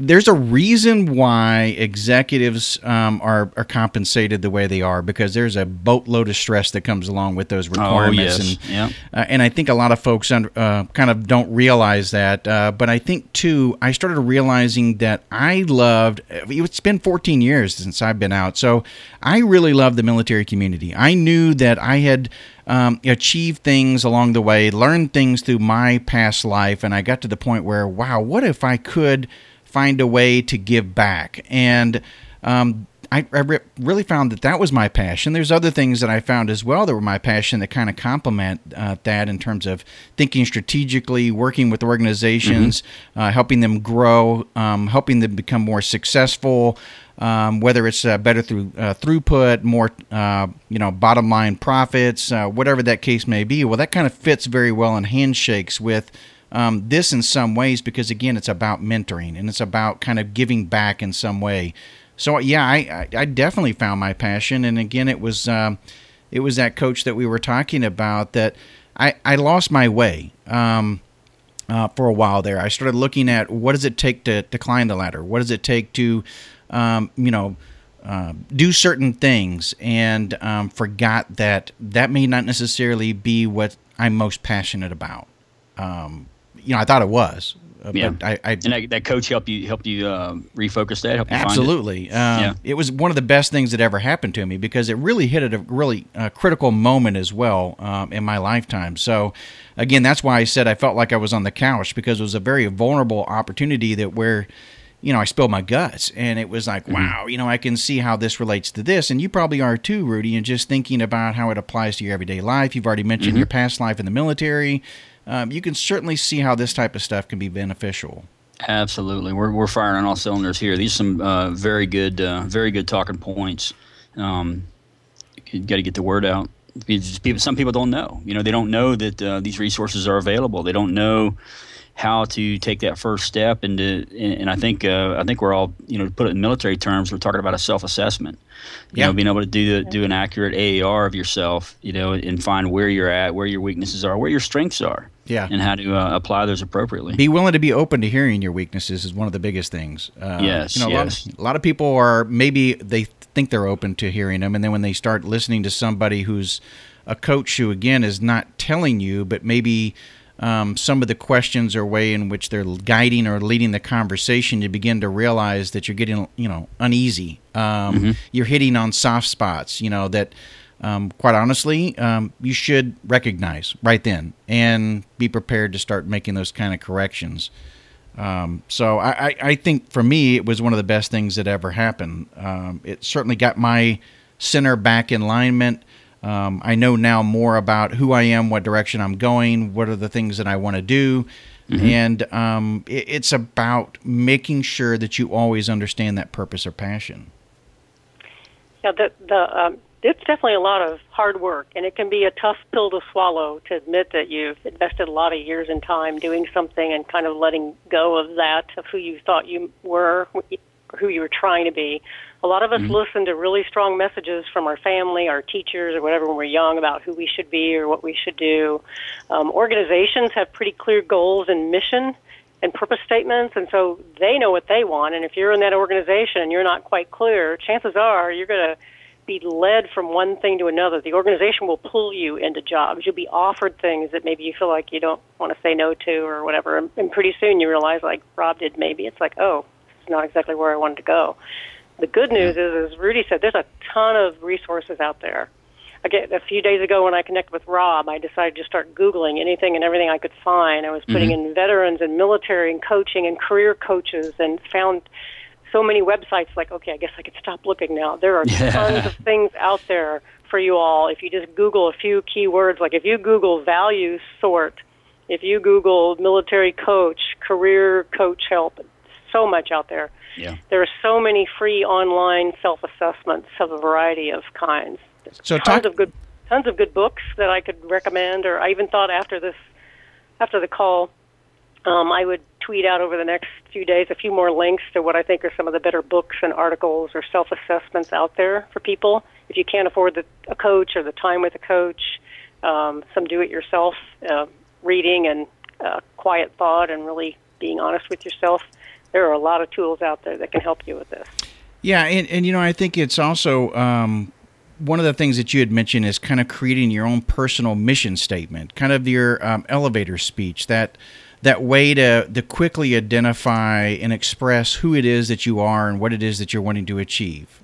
there's a reason why executives um, are are compensated the way they are because there's a boatload of stress that comes along with those requirements. Oh, yes. And yeah. uh, and I think a lot of folks under, uh, kind of don't realize that. Uh, but I think too, I started realizing that I loved. It's been 14 years since I've been out, so I really love the military community. I knew that I had. Um, achieved things along the way, learned things through my past life, and I got to the point where, wow, what if I could find a way to give back. And um, I, I re- really found that that was my passion. There's other things that I found as well that were my passion that kind of complement uh, that in terms of thinking strategically, working with organizations, mm-hmm. uh, helping them grow, um, helping them become more successful. Um, whether it's uh, better through uh, throughput, more uh, you know, bottom line profits, uh, whatever that case may be. Well, that kind of fits very well in handshakes with um, this in some ways because again it's about mentoring and it's about kind of giving back in some way. So yeah i, I, definitely found my passion. And again it was um, it was that coach that we were talking about that i, I lost my way um, uh, for a while there. I started looking at what does it take to, to climb the ladder? What does it take to um, you know uh, do certain things? And um, forgot that that may not necessarily be what i'm most passionate about. Um, you know, I thought it was. Uh, yeah. I, I, and that, that, coach helped you helped you uh, refocus that. Help you absolutely. It? Um, yeah. it was one of the best things that ever happened to me because it really hit at a really uh, critical moment as well um, in my lifetime. So, again, that's why I said I felt like I was on the couch because it was a very vulnerable opportunity that where you know, I spilled my guts. And it was like, mm-hmm. wow, you know, I can see how this relates to this. And you probably are too, Rudy, and just thinking about how it applies to your everyday life. You've already mentioned mm-hmm. your past life in the military um, you can certainly see how this type of stuff can be beneficial. Absolutely, we're we're firing on all cylinders here. These are some uh, very good, uh, very good talking points. Um, you got to get the word out. People, some people don't know. You know, they don't know that uh, these resources are available. They don't know how to take that first step and to, and I think uh, I think we're all you know to put it in military terms we're talking about a self assessment you yeah. know being able to do do an accurate AAR of yourself you know and find where you're at where your weaknesses are where your strengths are yeah and how to uh, apply those appropriately be willing to be open to hearing your weaknesses is one of the biggest things uh, yes you know yes. A, lot of, a lot of people are maybe they think they're open to hearing them and then when they start listening to somebody who's a coach who again is not telling you but maybe um, some of the questions or way in which they're guiding or leading the conversation, you begin to realize that you're getting, you know, uneasy. Um, mm-hmm. You're hitting on soft spots, you know, that, um, quite honestly, um, you should recognize right then and be prepared to start making those kind of corrections. Um, so I, I, think for me, it was one of the best things that ever happened. Um, it certainly got my center back in alignment. Um, I know now more about who I am, what direction I'm going, what are the things that I want to do. Mm-hmm. And um, it, it's about making sure that you always understand that purpose or passion. Yeah, the, the, um, it's definitely a lot of hard work, and it can be a tough pill to swallow to admit that you've invested a lot of years and time doing something and kind of letting go of that, of who you thought you were, who you were trying to be. A lot of us mm-hmm. listen to really strong messages from our family, our teachers, or whatever when we're young about who we should be or what we should do. Um, organizations have pretty clear goals and mission and purpose statements, and so they know what they want. And if you're in that organization and you're not quite clear, chances are you're going to be led from one thing to another. The organization will pull you into jobs. You'll be offered things that maybe you feel like you don't want to say no to or whatever. And pretty soon you realize, like Rob did, maybe it's like, oh, it's not exactly where I wanted to go. The good news is, as Rudy said, there's a ton of resources out there. Again, a few days ago when I connected with Rob, I decided to start Googling anything and everything I could find. I was putting mm-hmm. in veterans and military and coaching and career coaches and found so many websites like, okay, I guess I could stop looking now. There are yeah. tons of things out there for you all. If you just Google a few keywords, like if you Google value sort, if you Google military coach, career coach help, so much out there. Yeah. There are so many free online self assessments of a variety of kinds. So tons talk- of good tons of good books that I could recommend or I even thought after this after the call um, I would tweet out over the next few days a few more links to what I think are some of the better books and articles or self assessments out there for people. If you can't afford the, a coach or the time with a coach, um, some do it yourself uh, reading and uh, quiet thought and really being honest with yourself. There are a lot of tools out there that can help you with this. Yeah, and, and you know, I think it's also um, one of the things that you had mentioned is kind of creating your own personal mission statement, kind of your um, elevator speech that that way to to quickly identify and express who it is that you are and what it is that you're wanting to achieve.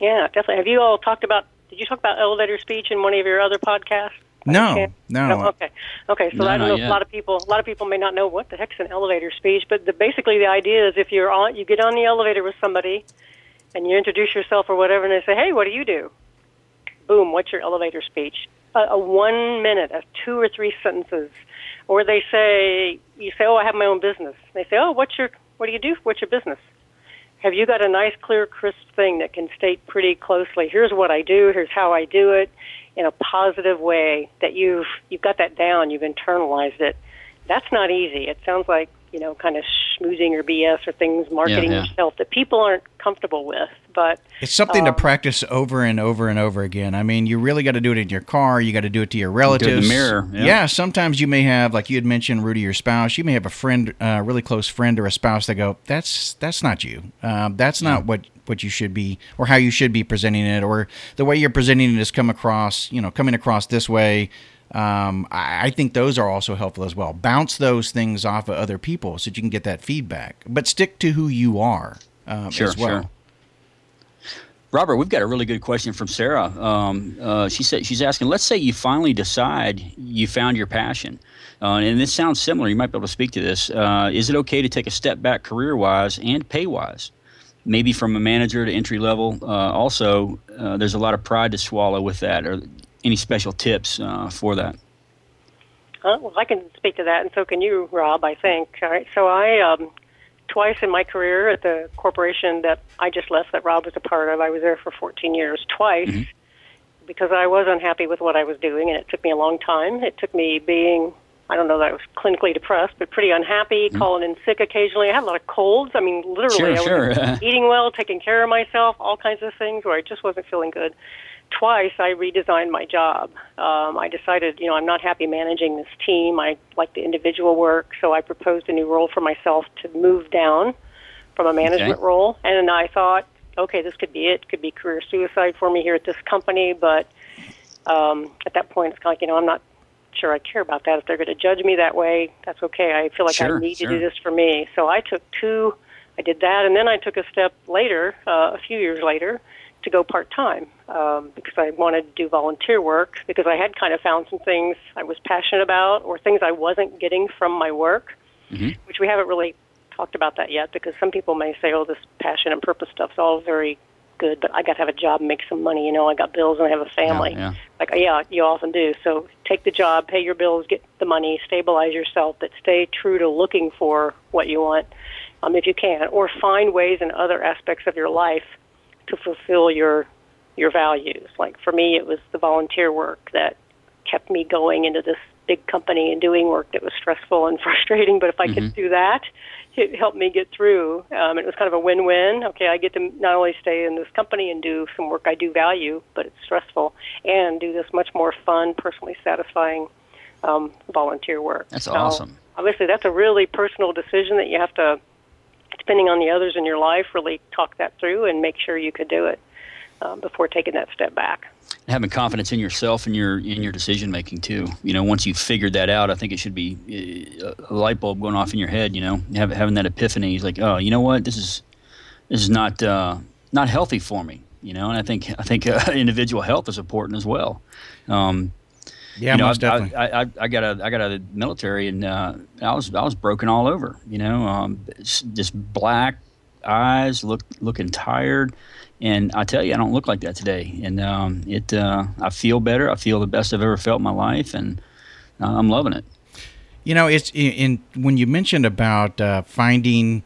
Yeah, definitely. Have you all talked about? Did you talk about elevator speech in one of your other podcasts? No, no, no. Okay, okay. So no, I don't know. Yet. A lot of people, a lot of people may not know what the heck's an elevator speech, but the, basically the idea is if you're on, you get on the elevator with somebody, and you introduce yourself or whatever, and they say, "Hey, what do you do?" Boom, what's your elevator speech? A, a one minute, a two or three sentences, or they say, you say, "Oh, I have my own business." They say, "Oh, what's your, what do you do? What's your business?" Have you got a nice, clear, crisp thing that can state pretty closely? Here's what I do. Here's how I do it in a positive way that you've you've got that down, you've internalized it. That's not easy. It sounds like you know, kind of schmoozing or BS or things marketing yeah, yeah. yourself that people aren't comfortable with. But it's something um, to practice over and over and over again. I mean, you really got to do it in your car. You got to do it to your relatives. Do it in the mirror. Yeah. yeah. Sometimes you may have, like you had mentioned, Rudy, your spouse. You may have a friend, a uh, really close friend or a spouse that go, "That's that's not you. Um, that's not what what you should be or how you should be presenting it or the way you're presenting it is come across you know coming across this way um, I, I, think those are also helpful as well bounce those things off of other people so that you can get that feedback but stick to who you are um, sure, as well sure. Robert, we've got a really good question from Sarah. Um, uh, she said she's asking. Let's say you finally decide you found your passion, uh, and this sounds similar. You might be able to speak to this. Uh, is it okay to take a step back career-wise and pay-wise? maybe from a manager to entry level. Uh, also, uh, there's a lot of pride to swallow with that. Or any special tips uh, for that? Uh, well, I can speak to that, and so can you, Rob. I think. All right. So I um, twice in my career at the corporation that I just left, that Rob was a part of. I was there for 14 years. Twice. Mm-hmm. Because I was unhappy with what I was doing, and it took me a long time. It took me being I don't know that I was clinically depressed, but pretty unhappy, mm. calling in sick occasionally. I had a lot of colds. I mean, literally, sure, I sure. was eating well, taking care of myself, all kinds of things where I just wasn't feeling good. Twice, I redesigned my job. Um, I decided, you know, I'm not happy managing this team. I like the individual work, so I proposed a new role for myself to move down from a management okay. role. And I thought, okay, this could be it. it. Could be career suicide for me here at this company, but um, at that point, it's kind of like, you know, I'm not sure I care about that. If they're going to judge me that way, that's okay. I feel like sure, I need sure. to do this for me. So I took two, I did that, and then I took a step later, uh, a few years later, to go part time um, because I wanted to do volunteer work because I had kind of found some things I was passionate about or things I wasn't getting from my work, mm-hmm. which we haven't really talked about that yet because some people may say, oh, this passion and purpose stuff's all very good, but I got to have a job and make some money. You know, I got bills and I have a family. Yeah, yeah. Like, yeah, you often do. So take the job, pay your bills, get the money, stabilize yourself, but stay true to looking for what you want, um, if you can, or find ways in other aspects of your life to fulfill your your values. Like for me, it was the volunteer work that kept me going into this big company and doing work that was stressful and frustrating. But if I mm-hmm. could do that, it helped me get through. Um, it was kind of a win-win. Okay, I get to not only stay in this company and do some work I do value, but it's stressful, and do this much more fun, personally satisfying um, volunteer work. That's so, awesome. Obviously, that's a really personal decision that you have to, depending on the others in your life, really talk that through and make sure you could do it um, before taking that step back having confidence in yourself and your in your decision making too. You know, once you've figured that out, I think it should be uh, a light bulb going off in your head. You know, having that epiphany. is like, oh, you know what, this is this is not uh, not healthy for me. You know, and I think I think uh, individual health is important as well. Um, yeah, you know, most I, definitely. I, I, I got a I got a military, and uh, I was I was broken all over. You know, um, just black eyes, look looking tired, and I tell you, I don't look like that today. And um, it uh, I feel better. I feel the best I've ever felt in my life, and uh, I'm loving it. You know, it's in when you mentioned about uh, finding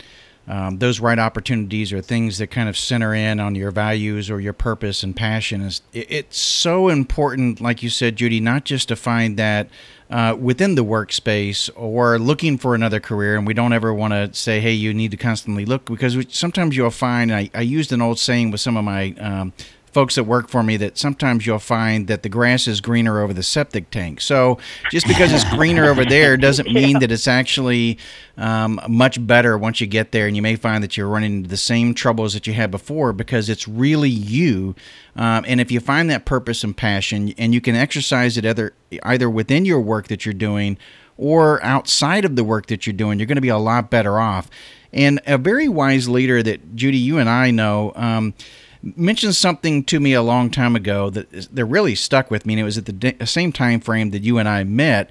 um, those right opportunities or things that kind of center in on your values or your purpose and passion. Is it's so important like you said judy not just to find that uh, within the workspace or looking for another career and we don't ever want to say hey you need to constantly look because sometimes you'll find I, I used an old saying with some of my um, folks that work for me that sometimes you'll find that the grass is greener over the septic tank. So just because it's greener over there doesn't mean that it's actually um, much better once you get there. And you may find that you're running into the same troubles that you had before because it's really you. Um, and if you find that purpose and passion, and you can exercise it either either within your work that you're doing or outside of the work that you're doing, you're going to be a lot better off. And a very wise leader that Judy, you and I know. Um, mentioned something to me a long time ago that that really stuck with me, and it was at the same time frame that you and I met,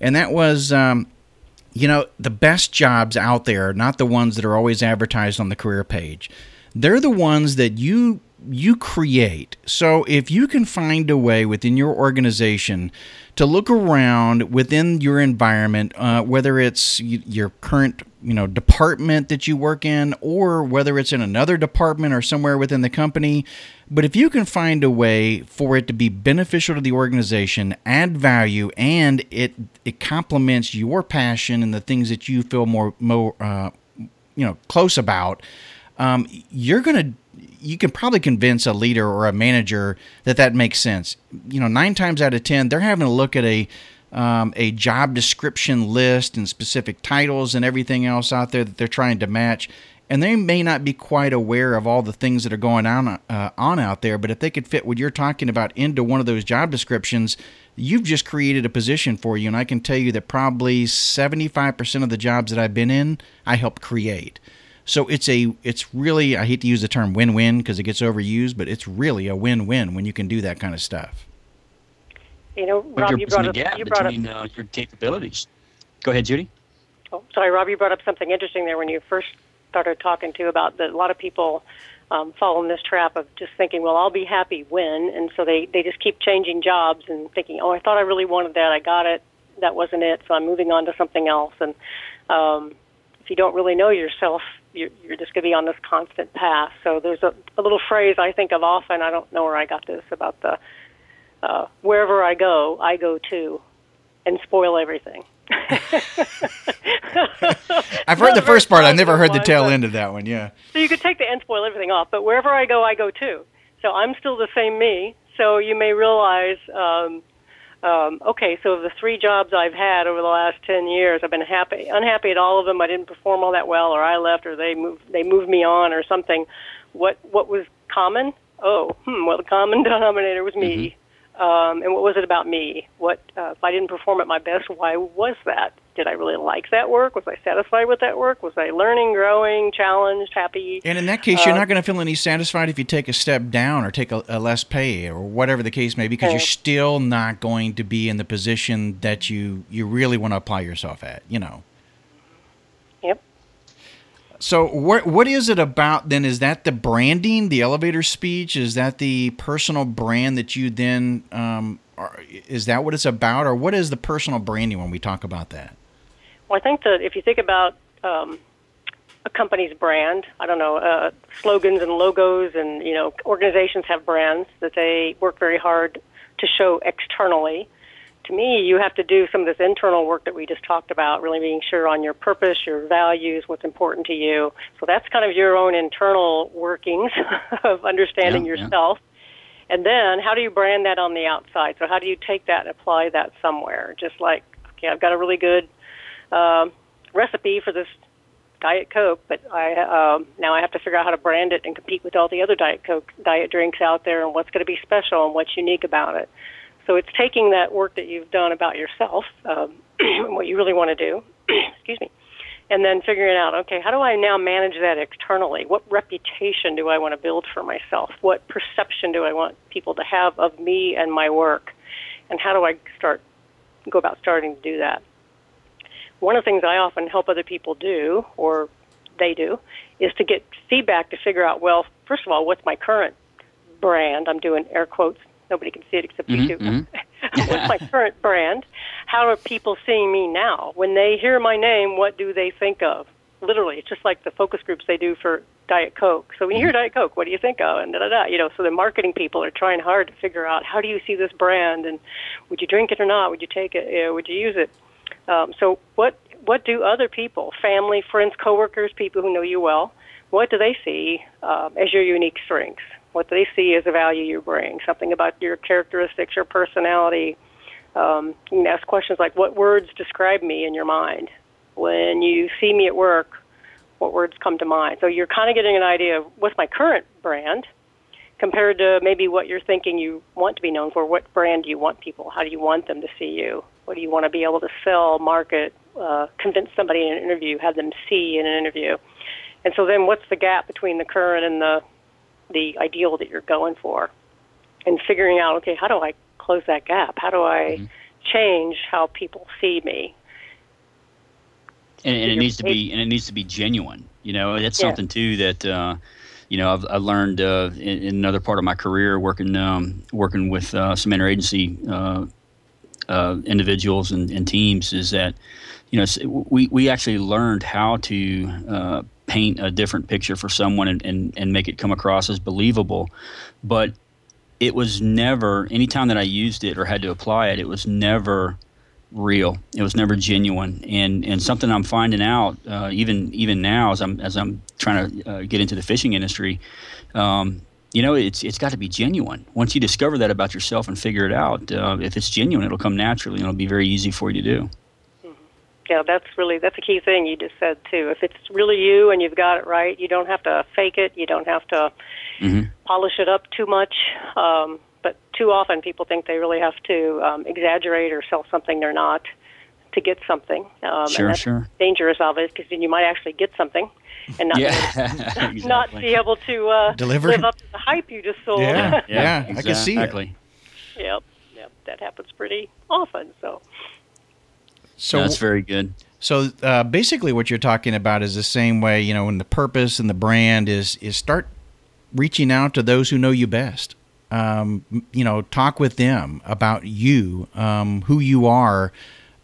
and that was. Um, you know, the best jobs out there are not the ones that are always advertised on the career page. They're the ones that you you create. So if you can find a way within your organization to look around within your environment, uh, whether it's your current you know department that you work in, or whether it's in another department or somewhere within the company, but if you can find a way for it to be beneficial to the organization, add value, and it it complements your passion and the things that you feel more more uh, you know close about, um, you're gonna you can probably convince a leader or a manager that that makes sense. You know, nine times out of ten, they're having to look at a um, a job description list and specific titles and everything else out there that they're trying to match. And they may not be quite aware of all the things that are going on uh, on out there. But if they could fit what you're talking about into one of those job descriptions, you've just created a position for you. And I can tell you that probably 75% of the jobs that I've been in, I helped create. So it's a it's really I hate to use the term win-win because it gets overused, but it's really a win-win when you can do that kind of stuff. You know, Rob, you brought up you brought between, up uh, your capabilities. Go ahead, Judy. Oh, sorry, Rob. You brought up something interesting there when you first started talking to about that. A lot of people um, fall in this trap of just thinking, "Well, I'll be happy when," and so they they just keep changing jobs and thinking, "Oh, I thought I really wanted that. I got it. That wasn't it. So I'm moving on to something else." And um, if you don't really know yourself, you're, you're just going to be on this constant path. So there's a, a little phrase I think of often. I don't know where I got this about the uh, wherever I go, I go too, and spoil everything. I've heard the first part. I've never heard the tail end of that one. Yeah. So you could take the end spoil everything off, but wherever I go, I go too. So I'm still the same me. So you may realize um, um, okay, so the three jobs I've had over the last ten years, I've been happy, unhappy at all of them. I didn't perform all that well, or I left, or they moved, they moved me on, or something. What what was common? Oh, hmm, well, the common denominator was me. Mm-hmm. Um, and what was it about me? What uh, if I didn't perform at my best? Why was that? did I really like that work? Was I satisfied with that work? Was I learning, growing, challenged, happy? And in that case, you're uh, not going to feel any satisfied if you take a step down or take a, a less pay or whatever the case may be, because okay. you're still not going to be in the position that you you really want to apply yourself at. You know. So what what is it about then? Is that the branding, the elevator speech? Is that the personal brand that you then? Um, are, is that what it's about, or what is the personal branding when we talk about that? Well, I think that if you think about um, a company's brand, I don't know, uh, slogans and logos, and you know, organizations have brands that they work very hard to show externally. To me, you have to do some of this internal work that we just talked about, really being sure on your purpose, your values, what's important to you. So that's kind of your own internal workings of understanding yeah, yourself. Yeah. And then, how do you brand that on the outside? So, how do you take that and apply that somewhere? Just like, okay, I've got a really good um, recipe for this Diet Coke, but I um, now I have to figure out how to brand it and compete with all the other Diet Coke diet drinks out there, and what's going to be special and what's unique about it. So it's taking that work that you've done about yourself, um, what you really want to do, excuse me, and then figuring out, okay, how do I now manage that externally? What reputation do I want to build for myself? What perception do I want people to have of me and my work? And how do I start go about starting to do that? One of the things I often help other people do, or they do, is to get feedback to figure out, well, first of all, what's my current brand? I'm doing air quotes. Nobody can see it except mm-hmm, you 2 mm-hmm. what's my current brand? How are people seeing me now? When they hear my name, what do they think of? Literally, it's just like the focus groups they do for Diet Coke. So when you hear mm-hmm. Diet Coke, what do you think of? And da da da. You know, so the marketing people are trying hard to figure out how do you see this brand, and would you drink it or not? Would you take it? You know, would you use it? Um, so what what do other people, family, friends, coworkers, people who know you well, what do they see um, as your unique strengths? What they see as a value you bring? Something about your characteristics, your personality. Um, you can ask questions like, "What words describe me in your mind?" When you see me at work, what words come to mind? So you're kind of getting an idea of what's my current brand compared to maybe what you're thinking you want to be known for. What brand do you want people? How do you want them to see you? What do you want to be able to sell, market, uh, convince somebody in an interview, have them see in an interview? And so then what's the gap between the current and the the ideal that you're going for? And figuring out, okay, how do I close that gap? How do I mm-hmm. change how people see me? And, and it needs to be and it needs to be genuine. You know, that's yeah. something too that uh, you know I've, I learned uh, in, in, another part of my career working um, working with uh, some interagency uh, uh, individuals and, and, teams is that you know we we actually learned how to uh, paint a different picture for someone and, and, and make it come across as believable. But it was never, anytime that I used it or had to apply it, it was never real. It was never genuine. And, and something I'm finding out, uh, even, even now as I'm, as I'm trying to uh, get into the fishing industry, um, you know, it's, it's got to be genuine. Once you discover that about yourself and figure it out, uh, if it's genuine, it'll come naturally and it'll be very easy for you to do yeah, that's really that's a key thing you just said too. If it's really you and you've got it right, you don't have to fake it. You don't have to mm-hmm. polish it up too much. Um, but too often, people think they really have to um, exaggerate or sell something they're not to get something. Um, sure, and that's sure. Dangerous of it because then you might actually get something and not yeah, be, exactly. not be able to uh, deliver live up to the hype you just sold. Yeah, yeah, yeah exactly. I can see it. Yep, yep, that happens pretty often. So. So that's very good. So uh, basically, what you're talking about is the same way. You know, when the purpose and the brand is is start reaching out to those who know you best. Um, you know, talk with them about you, um, who you are,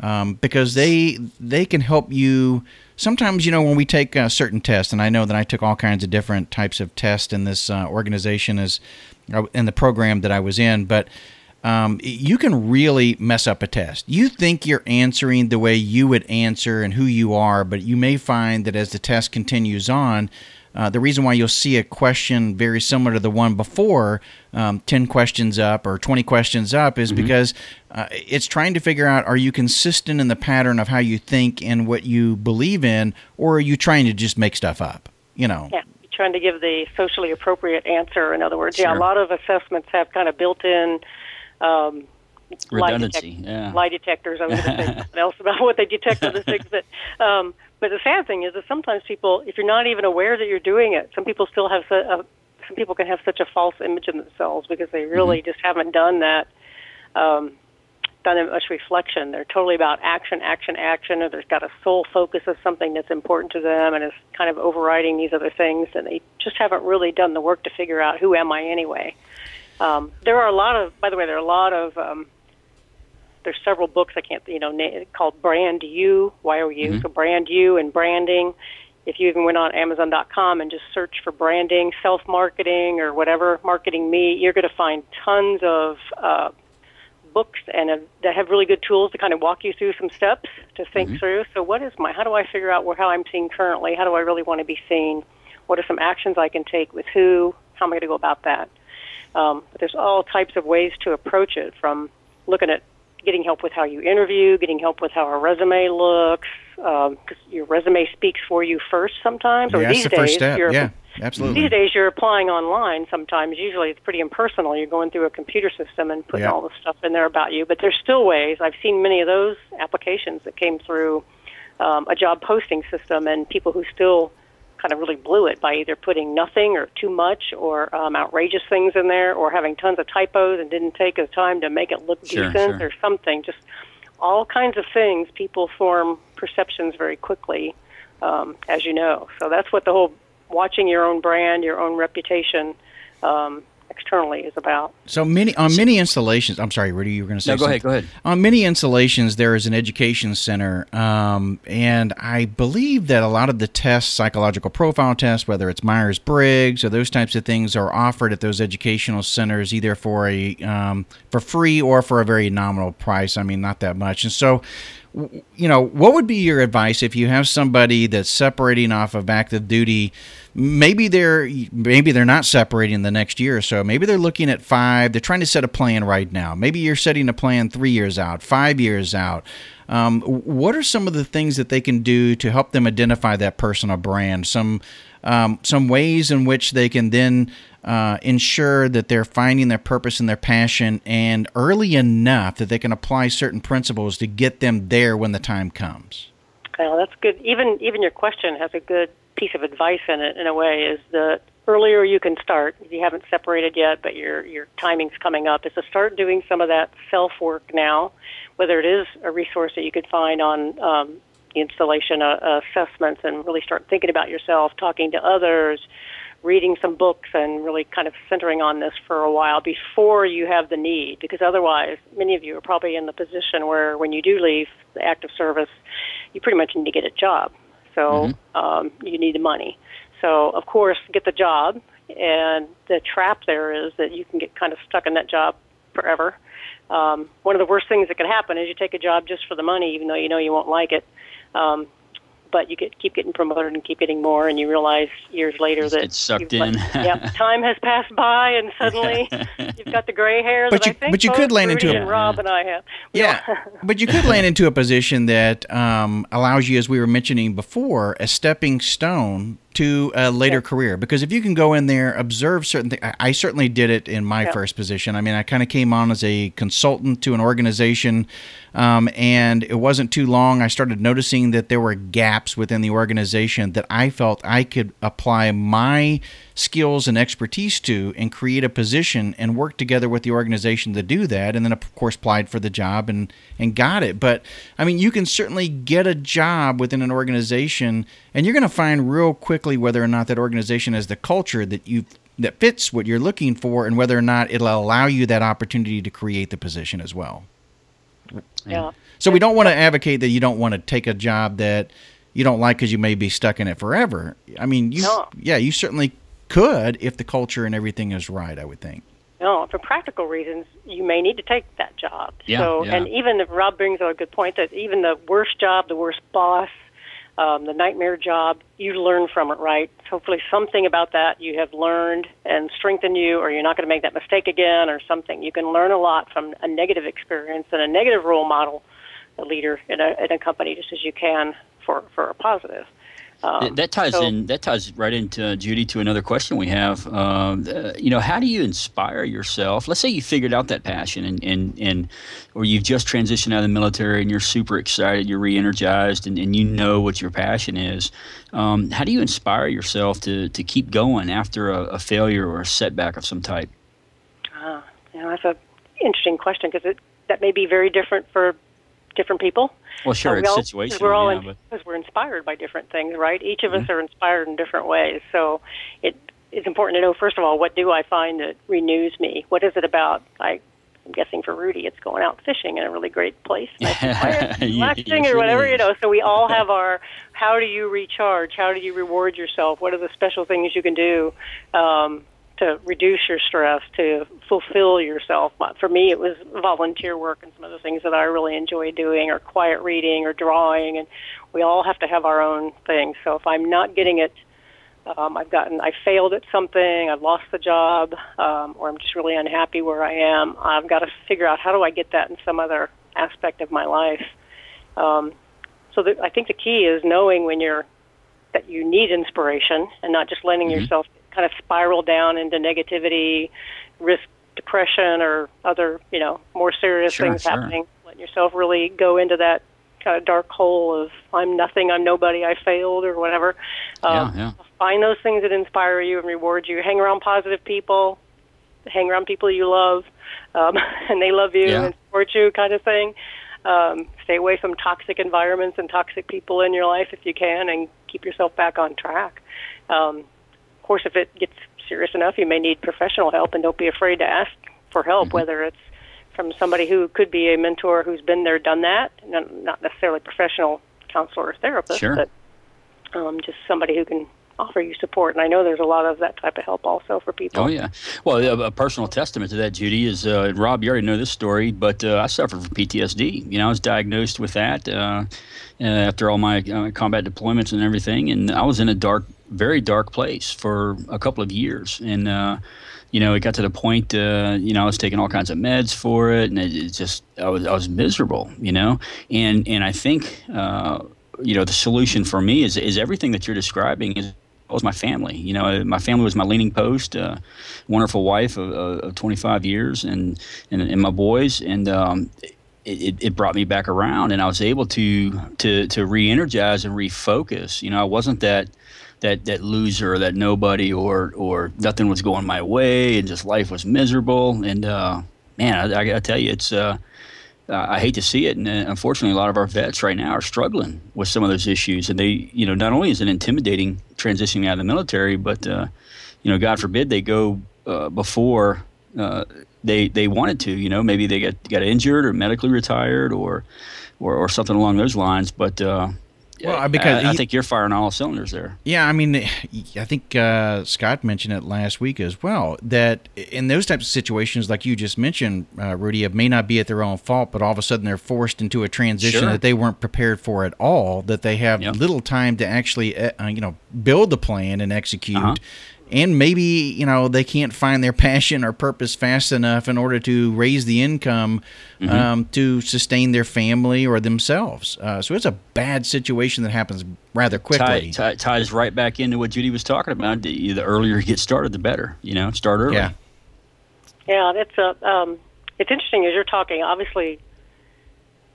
um, because they they can help you. Sometimes, you know, when we take a certain tests, and I know that I took all kinds of different types of tests in this uh, organization as uh, in the program that I was in, but um, you can really mess up a test. You think you're answering the way you would answer and who you are, but you may find that as the test continues on, uh, the reason why you'll see a question very similar to the one before, um, 10 questions up or 20 questions up, is mm-hmm. because uh, it's trying to figure out are you consistent in the pattern of how you think and what you believe in, or are you trying to just make stuff up? You know? Yeah trying to give the socially appropriate answer. In other words, sure. yeah, a lot of assessments have kind of built-in um, redundancy. Lie, detect- yeah. lie detectors. I was going to say something else about what they detect other things. But um, but the sad thing is that sometimes people, if you're not even aware that you're doing it, some people still have a, a some people can have such a false image of themselves because they really mm-hmm. just haven't done that. Um, done much reflection. They're totally about action, action, action, or there's got a sole focus of something that's important to them and is kind of overriding these other things, and they just haven't really done the work to figure out who am I anyway. Um, there are a lot of, by the way, there are a lot of. Um, there's several books I can't, you know, na- called Brand You, Y O U, mm-hmm. so Brand You and branding. If you even went on Amazon.com and just search for branding, self marketing, or whatever, marketing me, you're going to find tons of uh, books and uh, that have really good tools to kind of walk you through some steps to think mm-hmm. through. So, what is my? How do I figure out where how I'm seen currently? How do I really want to be seen? What are some actions I can take with who? How am I going to go about that? Um, but there's all types of ways to approach it from looking at getting help with how you interview, getting help with how a resume looks, because um, your resume speaks for you first sometimes. Or yeah, these the days. Yeah, absolutely. These days, you're applying online. Sometimes, usually, it's pretty impersonal. You're going through a computer system and putting yeah. all the stuff in there about you. But there's still ways. I've seen many of those applications that came through um, a job posting system, and people who still kind of really blew it by either putting nothing or too much or um, outrageous things in there or having tons of typos and didn't take the time to make it look Sure, decent sure. or something. Just all kinds of things. People form perceptions very quickly, um, as you know. So that's what the whole watching your own brand, your own reputation um, externally is about. So many on many installations. I'm sorry, Rudy, you were going to say. No, go ahead, go ahead. On many installations, there is an education center, um, and I believe that a lot of the tests, psychological profile tests, whether it's Myers Briggs or those types of things, are offered at those educational centers either for a um, for free or for a very nominal price. I mean, not that much. And so, w- you know, what would be your advice if you have somebody that's separating off of active duty? Maybe they're maybe they're not separating the next year or so. Maybe they're looking at five. They're trying to set a plan right now. Maybe you're setting a plan three years out, five years out. Um, what are some of the things that they can do to help them identify that personal brand? Some um, some ways in which they can then uh, ensure that they're finding their purpose and their passion, and early enough that they can apply certain principles to get them there when the time comes. Well, that's good. Even even your question has a good piece of advice in it. In a way, is the earlier you can start. If you haven't separated yet, but your your timing's coming up, is to start doing some of that self work now. Whether it is a resource that you could find on um, installation uh, assessments, and really start thinking about yourself, talking to others, reading some books, and really kind of centering on this for a while before you have the need. Because otherwise, many of you are probably in the position where when you do leave the active service, you pretty much need to get a job. So um, you need the money. So of course, get the job, and the trap there is that you can get kind of stuck in that job forever. Um, one of the worst things that can happen is you take a job just for the money, even though you know you won't like it. Um, but you get keep getting promoted and keep getting more, and you realize years later Just that get sucked in. let- yep, time has passed by, and suddenly you've got the gray hair But that you- I think but you could land into a- and Rob and I have. We Yeah, but you could land into a position that um, allows you, as we were mentioning before, a stepping stone to a later career. Because if you can go in there, observe certain things, I, I certainly did it in my Yeah. first position. I mean, I kind of came on as a consultant to an organization, um, and it wasn't too long. I started noticing that there were gaps within the organization that I felt I could apply my skills and expertise to and create a position and work together with the organization to do that and then of course applied for the job and and got it but i mean you can certainly get a job within an organization and you're going to find real quickly whether or not that organization has the culture that you that fits what you're looking for and whether or not it'll allow you that opportunity to create the position as well yeah. so we don't want to advocate that you don't want to take a job that you don't like because you may be stuck in it forever. I mean, you No. yeah, you certainly could if the culture and everything is right. I would think. No, for practical reasons, you may need to take that job. Yeah, so, yeah. and even if Rob brings up a good point that even the worst job, the worst boss, um, the nightmare job, you learn from it, right? Hopefully, something about that you have learned and strengthened you, or you're not going to make that mistake again, or something. You can learn a lot from a negative experience and a negative role model, a leader in a, in a company, just as you can for for a positive. Um, That- ties so- in. That ties right into uh, Judy to another question we have. Um, uh, you know, how do you inspire yourself? Let's say you figured out that passion, and and and, or you've just transitioned out of the military, and you're super excited, you're re-energized, and, and you know what your passion is. Um, how do you inspire yourself to to keep going after a, a failure or a setback of some type? Ah, you know, that's a interesting question because it that may be very different for different people. Well, sure, Uh, we it's all- situational. We're all yeah, in, but because we're inspired by different things, right? Each of Mm-hmm. us are inspired in different ways. So it it's important to know first of all what do I find that renews me? What is it about? I, I'm guessing for Rudy, it's going out fishing in a really great place, nice and quiet, Yeah, relaxing, or whatever you know. So we all have our. How do you recharge? How do you reward yourself? What are the special things you can do? Um, to reduce your stress, to fulfill yourself. But For me, it was volunteer work and some of the things that I really enjoy doing, or quiet reading, or drawing, and we all have to have our own things. So if I'm not getting it, um, I've gotten, I failed at something, I've lost the job, um, or I'm just really unhappy where I am. I've got to figure out how do I get that in some other aspect of my life. Um, so the, I think the key is knowing when you're that you need inspiration and not just letting Mm-hmm. yourself kind of spiral down into negativity, risk depression or other, you know, more serious Sure, things sure. happening. Letting yourself really go into that kind of dark hole of I'm nothing, I'm nobody, I failed, or whatever. Um, yeah, yeah. Find those things that inspire you and reward you. Hang around positive people. Hang around people you love, um, and they love you yeah. and support you, kind of thing. Um, stay away from toxic environments and toxic people in your life if you can, and keep yourself back on track. Um, of course, if it gets serious enough, you may need professional help, and don't be afraid to ask for help, mm-hmm. whether it's from somebody who could be a mentor who's been there, done that, not necessarily professional counselor or therapist, sure. but um, just somebody who can offer you support. And I know there's a lot of that type of help also for people. Oh yeah. Well, a, personal testament to that, Judy, is uh, Rob. You already know this story, but uh, I suffered from PTSD. You know, I was diagnosed with that uh, uh after all my uh, combat deployments and everything, and I was in a dark, very dark place for a couple of years, and. Uh, you know, it got to the point, you know, I was taking all kinds of meds for it, and it, it just, I was, I was miserable, you know, and and I think, you know, the solution for me is is everything that you're describing is was my family. You know, my family was my leaning post. Uh, wonderful wife of, of 25 years, and and, and my boys, and um, it, it brought me back around, and I was able to to to re-energize and refocus. You know, I wasn't that that that loser, that nobody, or or nothing was going my way, and just life was miserable. And uh, man, I, I got to tell you, it's. Uh, uh, I hate to see it, and uh, unfortunately, a lot of our vets right now are struggling with some of those issues. And they, you know, not only is it intimidating transitioning out of the military, but uh, you know, God forbid they go uh, before uh, they they wanted to. You know, maybe they got got injured or medically retired or or, or something along those lines. But uh, well, because I, I think you're firing all cylinders there. Yeah, I mean, I think uh, Scott mentioned it last week as well. That in those types of situations, like you just mentioned, uh, Rudy, it may not be at their own fault, but all of a sudden they're forced into a transition sure. that they weren't prepared for at all. That they have yep. little time to actually, uh, you know, build the plan and execute. Uh-huh and maybe you know they can't find their passion or purpose fast enough in order to raise the income mm-hmm. um, to sustain their family or themselves. Uh, so it's a bad situation that happens rather quickly. Tie, tie, ties right back into what Judy was talking about. The, the, earlier you get started, the better. You know, start early. Yeah, yeah. That's a. Um, it's interesting as you're talking. Obviously,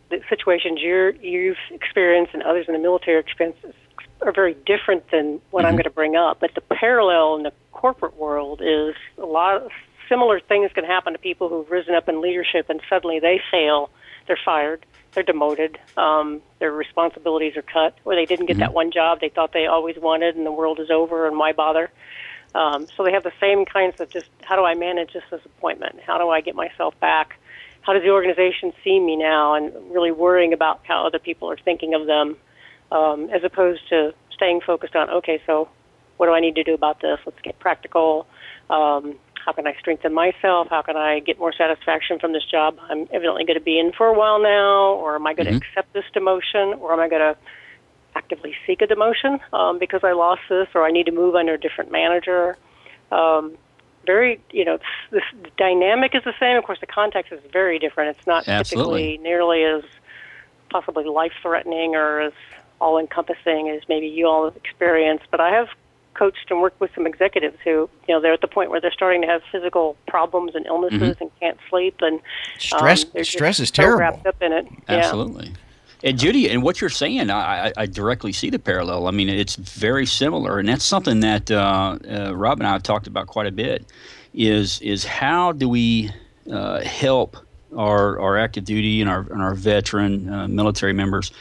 the situations you're you've experienced and others in the military experiences are very different than what mm-hmm. I'm going to bring up. But the parallel in the corporate world is a lot of similar things can happen to people who've risen up in leadership and suddenly they fail. They're fired. They're demoted. Um, their responsibilities are cut, or they didn't get mm-hmm. that one job they thought they always wanted, and the world is over, and why bother? Um, so they have the same kinds of just how do I manage this disappointment? How do I get myself back? How does the organization see me now? And really worrying about how other people are thinking of them um, as opposed to staying focused on, okay, so what do I need to do about this? Let's get practical. Um, how can I strengthen myself? How can I get more satisfaction from this job I'm evidently going to be in for a while now? Or am I going mm-hmm. to accept this demotion? Or am I going to actively seek a demotion um, because I lost this or I need to move under a different manager? Um, very, you know, this dynamic is the same. Of course, the context is very different. It's not Absolutely. typically nearly as possibly life threatening or as all encompassing as maybe you all have experienced. But I have coached and worked with some executives who, you know, they're at the point where they're starting to have physical problems and illnesses mm-hmm. and can't sleep and stress. Um, stress is terrible. wrapped up in it. Absolutely. Yeah. And Judy, and what you're saying, I, I, directly see the parallel. I mean, it's very similar, and that's something that uh, uh, Rob and I have talked about quite a bit. Is is how do we uh, help our our active duty and our and our veteran uh, military members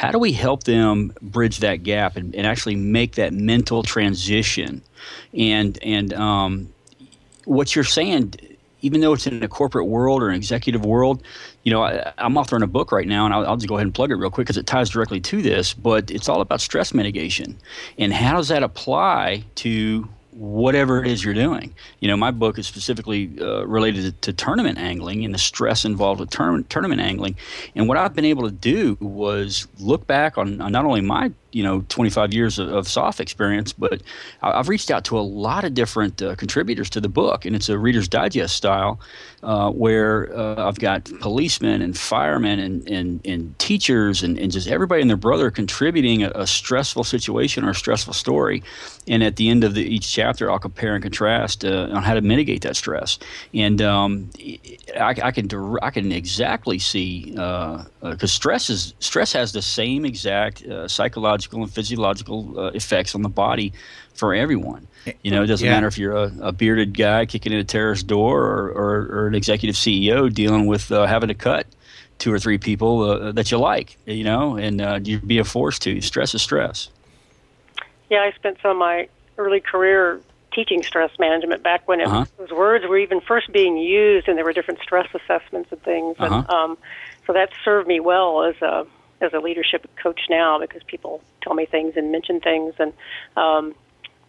how do we help them bridge that gap and, and actually make that mental transition? And and um, what you're saying, even though it's in a corporate world or an executive world, you know, I, am authoring a book right now, and I'll, I'll, just go ahead and plug it real quick because it ties directly to this. But it's all about stress mitigation, and how does that apply to whatever it is you're doing. You know, my book is specifically uh, related to, to, tournament angling and the stress involved with tournament, angling. And what I've been able to do was look back on, on not only my you know 25 years of, of SOF experience, but I, have reached out to a lot of different uh, contributors to the book, and it's a Reader's Digest style, uh, where uh, I've got policemen and firemen and and, and teachers and, and just everybody and their brother contributing a, a stressful situation or a stressful story, and at the end of the, each chapter, I'll compare and contrast uh, on how to mitigate that stress, and um, I, I, can I can exactly see because uh, uh, stress is stress has the same exact psychological psychological and physiological uh, effects on the body for everyone. You know, it doesn't yeah. matter if you're a, a, bearded guy kicking in a terrace door or, or, or an executive CEO dealing with uh, having to cut two or three people uh, that you like, you know, and uh, you'd be a force to. Stress is stress. Yeah, I spent some of my early career teaching stress management back when it, uh-huh. those words were even first being used and there were different stress assessments and things. Uh-huh. And um, so that served me well as a as a leadership coach now because people tell me things and mention things. And um,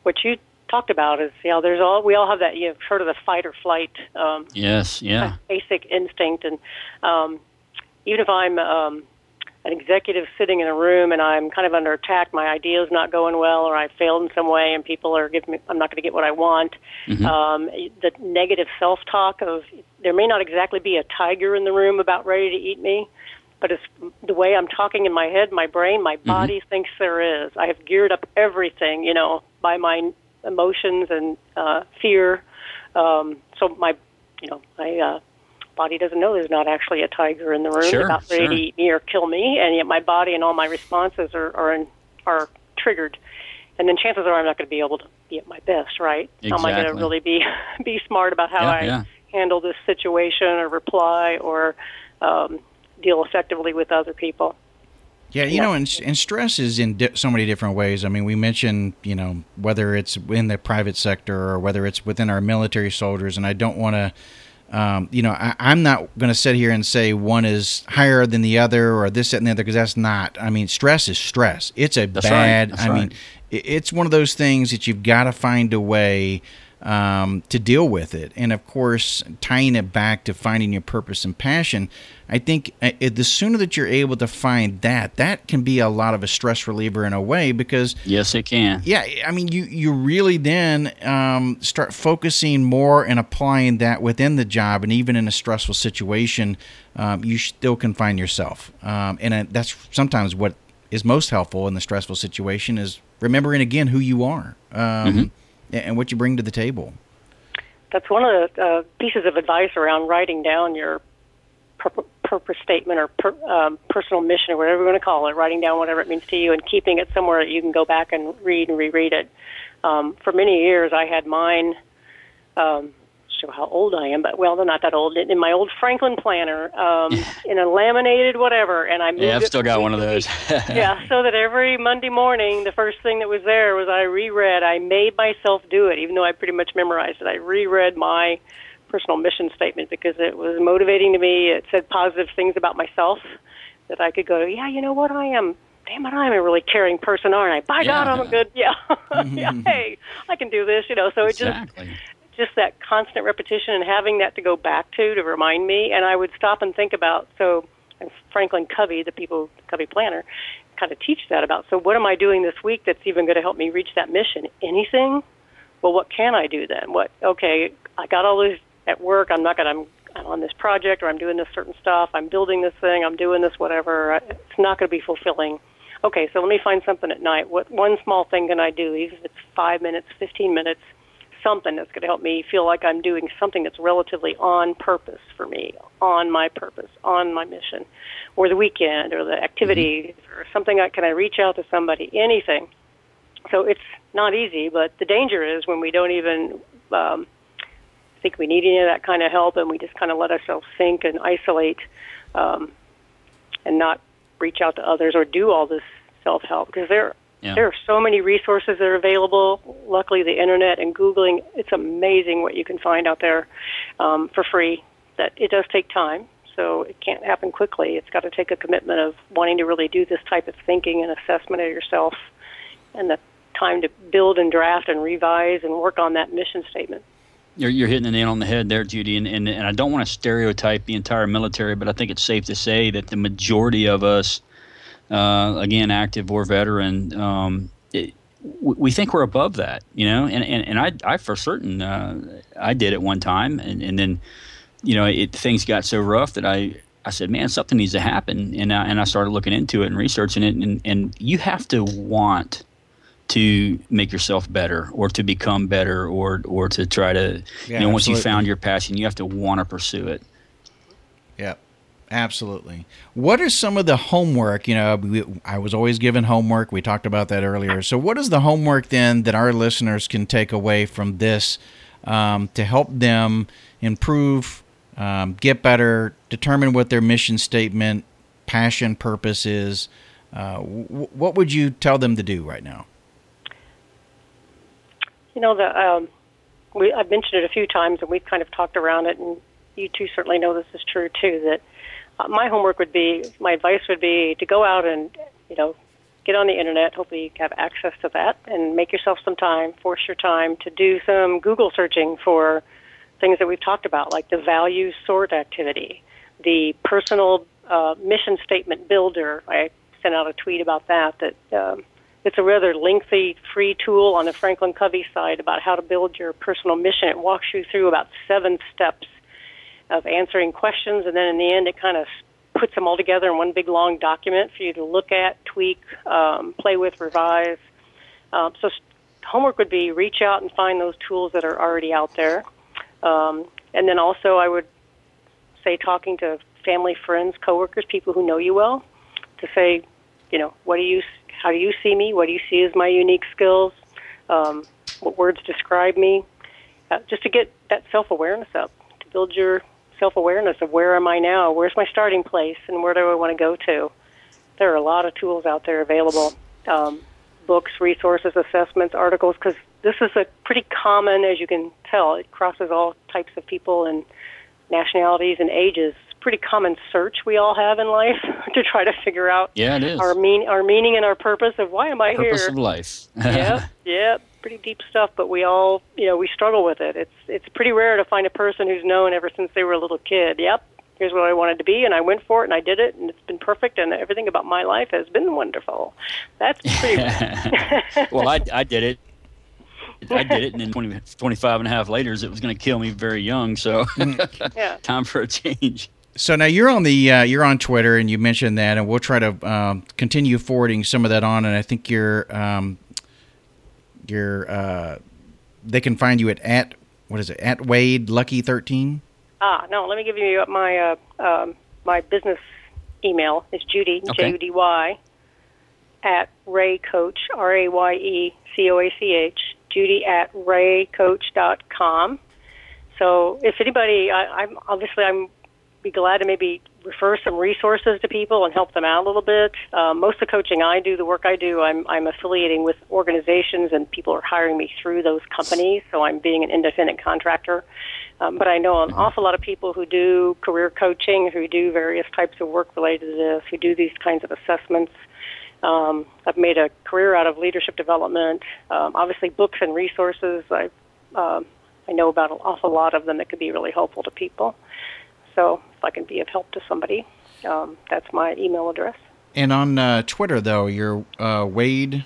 what you talked about is, you know, there's all we all have that. You've heard of the fight or flight. Um, yes. Yeah. Basic instinct, and um, even if I'm um, an executive sitting in a room and I'm kind of under attack, my idea is not going well, or I failed in some way, and people are giving me, I'm not going to get what I want. Mm-hmm. Um, the negative self-talk of there may not exactly be a tiger in the room about ready to eat me, but it's the way I'm talking in my head, my brain, my mm-hmm. body mm-hmm. thinks there is. I have geared up everything, you know, by my emotions and uh, fear. Um, so my, you know, my uh, body doesn't know there's not actually a tiger in the room sure, about ready sure. to eat me or kill me, and yet my body and all my responses are are, in, are triggered. And then chances are I'm not going to be able to be at my best, right? Exactly. How am I going to really be be smart about how yeah, I yeah. handle this situation or reply or um, deal effectively with other people. Yeah, you yeah. know, and, and stress is in di- so many different ways. I mean, we mentioned, you know, whether it's in the private sector or whether it's within our military soldiers, and I don't want to, um, you know, I, am not going to sit here and say one is higher than the other or this, that, and the other because that's not. I mean, stress is stress. It's a that's bad. Right. I right. mean, it's one of those things that you've got to find a way um, to deal with it. And of course, tying it back to finding your purpose and passion, I think uh, the sooner that you're able to find that, that can be a lot of a stress reliever in a way because yes, it can. Yeah, I mean, you you really then um, start focusing more and applying that within the job, and even in a stressful situation, um, you still can find yourself. Um, and uh, that's sometimes what is most helpful in the stressful situation is remembering again who you are. Um, mm-hmm and what you bring to the table. That's one of the uh, pieces of advice around writing down your pur- purpose statement or per, um, personal mission or whatever you want to call it, writing down whatever it means to you and keeping it somewhere that you can go back and read and reread it. Um, for many years, I had mine um, how old I am, but well, they're not that old. In my old Franklin planner, um, in a laminated whatever, and I moved yeah, I've still got one of those. yeah, so that every Monday morning, the first thing that was there was I reread. I made myself do it, even though I pretty much memorized it. I reread my personal mission statement because it was motivating to me. It said positive things about myself that I could go, yeah, you know what, I am damn it, I'm a really caring person, aren't I? By yeah. God, I'm a good, yeah, yeah. Hey, I can do this, you know. So exactly. it just just that constant repetition and having that to go back to to remind me. And I would stop and think about so Franklin Covey, the people Covey planner, kind of teach that about. So what am I doing this week that's even going to help me reach that mission? Anything? Well, what can I do then? What? Okay, I got all this at work. I'm not going. I'm, I'm on this project or I'm doing this certain stuff. I'm building this thing. I'm doing this whatever. It's not going to be fulfilling. Okay, so let me find something at night. What one small thing can I do? Even if it's five minutes, fifteen minutes something that's going to help me feel like I'm doing something that's relatively on purpose for me, on my purpose, on my mission, or the weekend, or the activity, mm-hmm. or something. I, can I reach out to somebody? Anything. So it's not easy, but the danger is when we don't even um, think we need any of that kind of help, and we just kind of let ourselves sink and isolate, um, and not reach out to others or do all this self help because there yeah. There are so many resources that are available. Luckily, the internet and Googling, it's amazing what you can find out there um, for free. That it does take time, so it can't happen quickly. It's got to take a commitment of wanting to really do this type of thinking and assessment of yourself, and the time to build and draft and revise and work on that mission statement. You're, you're hitting the nail on the head there, Judy. And, and, and I don't want to stereotype the entire military, but I think it's safe to say that the majority of us uh, again, active or veteran, um, it, we think we're above that, you know, and, and, and I, I for certain, uh, I did it one time and, and then, you know, it, things got so rough that I, I said, man, something needs to happen. And I, and I started looking into it and researching it. And, and you have to want to make yourself better or to become better or, or to try to, yeah, you know, once you found your passion, you have to want to pursue it. Yep. Absolutely. What are some of the homework? You know, we, I was always given homework. We talked about that earlier. So, what is the homework then that our listeners can take away from this um, to help them improve, um, get better, determine what their mission statement, passion, purpose is? Uh, w- what would you tell them to do right now? You know, the um, we, I've mentioned it a few times, and we've kind of talked around it, and you two certainly know this is true too. That my homework would be, my advice would be to go out and, you know, get on the internet. Hopefully, you have access to that and make yourself some time, force your time to do some Google searching for things that we've talked about, like the value sort activity, the personal uh, mission statement builder. I sent out a tweet about that. That um, it's a rather lengthy free tool on the Franklin Covey side about how to build your personal mission. It walks you through about seven steps of answering questions, and then in the end, it kind of puts them all together in one big long document for you to look at, tweak, um, play with, revise. Um, so homework would be reach out and find those tools that are already out there. Um, and then also, I would say talking to family, friends, coworkers, people who know you well, to say, you know, what do you, how do you see me? What do you see as my unique skills? Um, what words describe me? Uh, just to get that self awareness up, to build your self awareness of where am I now? Where's my starting place? And where do I want to go to? There are a lot of tools out there available um, books, resources, assessments, articles, because this is a pretty common, as you can tell, it crosses all types of people and nationalities and ages. Pretty common search we all have in life to try to figure out yeah, it is. our mean our meaning and our purpose of why am I purpose here? Purpose of life. yeah, yeah, pretty deep stuff, but we all, you know, we struggle with it. It's it's pretty rare to find a person who's known ever since they were a little kid. Yep, here's what I wanted to be, and I went for it, and I did it, and it's been perfect, and everything about my life has been wonderful. That's pretty. well, I I did it. I did it, and then 20, 25 and a half later, it was going to kill me very young. So, yeah. time for a change. So now you're on the uh, you're on Twitter, and you mentioned that, and we'll try to um, continue forwarding some of that on. And I think you're um, your uh, they can find you at at what is it at Wade Lucky thirteen. Ah, no. Let me give you my uh, um, my business email. It's Judy okay. J U D Y at Raye Coach R A Y E C O A C H Judy at rayecoach.com. So if anybody, I, I'm obviously I'm be glad to maybe refer some resources to people and help them out a little bit. Um, most of the coaching I do, the work I do, I'm, I'm affiliating with organizations and people are hiring me through those companies, so I'm being an independent contractor. Um, but I know an mm-hmm. awful lot of people who do career coaching, who do various types of work related to this, who do these kinds of assessments. Um, I've made a career out of leadership development. Um, obviously, books and resources. I um, I know about an awful lot of them that could be really helpful to people. So if I can be of help to somebody, um, that's my email address. And on uh, Twitter, though, you're uh, Wade.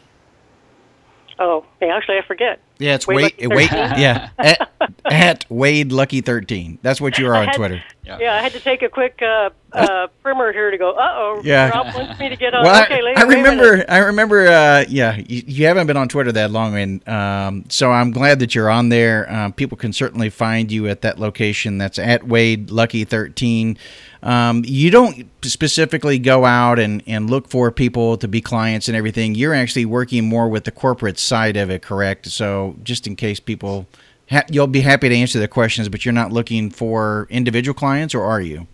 Oh, actually, I forget. Yeah, it's Wade. Wade, Wade yeah, at, at, Wade Lucky thirteen. That's what you are on had, Twitter. Yeah. yeah. I had to take a quick uh, uh, primer here to go. Uh oh. Yeah. Rob wants me to get on. Well, okay, later, I remember. I remember. Uh, yeah, you, you, haven't been on Twitter that long, and um, so I'm glad that you're on there. Um, people can certainly find you at that location. That's at Wade Lucky thirteen. Um, you don't specifically go out and, and look for people to be clients and everything. You're actually working more with the corporate side of it, correct? So just in case people, ha- you'll be happy to answer the questions, but you're not looking for individual clients, or are you?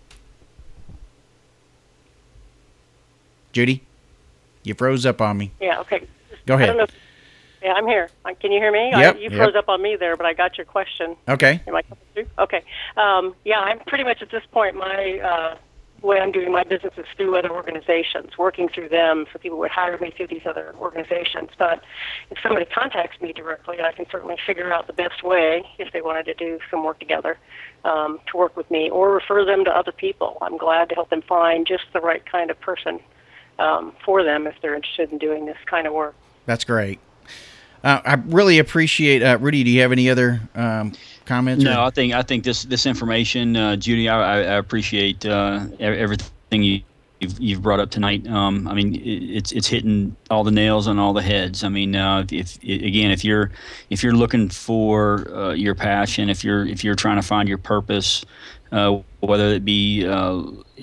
Judy, you froze up on me. Yeah. Okay. Go ahead. Yeah, I'm here. Uh, can you hear me? Yep, I, you froze yep. up on me there, but I got your question. Okay. Am I coming through? Okay. Um, yeah, I'm pretty much at this point. My uh, way I'm doing my business is through other organizations, working through them. So people would hire me through these other organizations. But if somebody contacts me directly, I can certainly figure out the best way if they wanted to do some work together um, to work with me, or refer them to other people. I'm glad to help them find just the right kind of person um, for them if they're interested in doing this kind of work. That's great. Uh, I really appreciate uh, Rudy. Do you have any other um, comments? No, or? I think I think this this information, uh, Judy, I, I appreciate uh, everything you. You've, you've brought up tonight. Um, I mean, it's it's hitting all the nails on all the heads. I mean, uh, if, if, again, if you're if you're looking for uh, your passion, if you're if you're trying to find your purpose, whether it be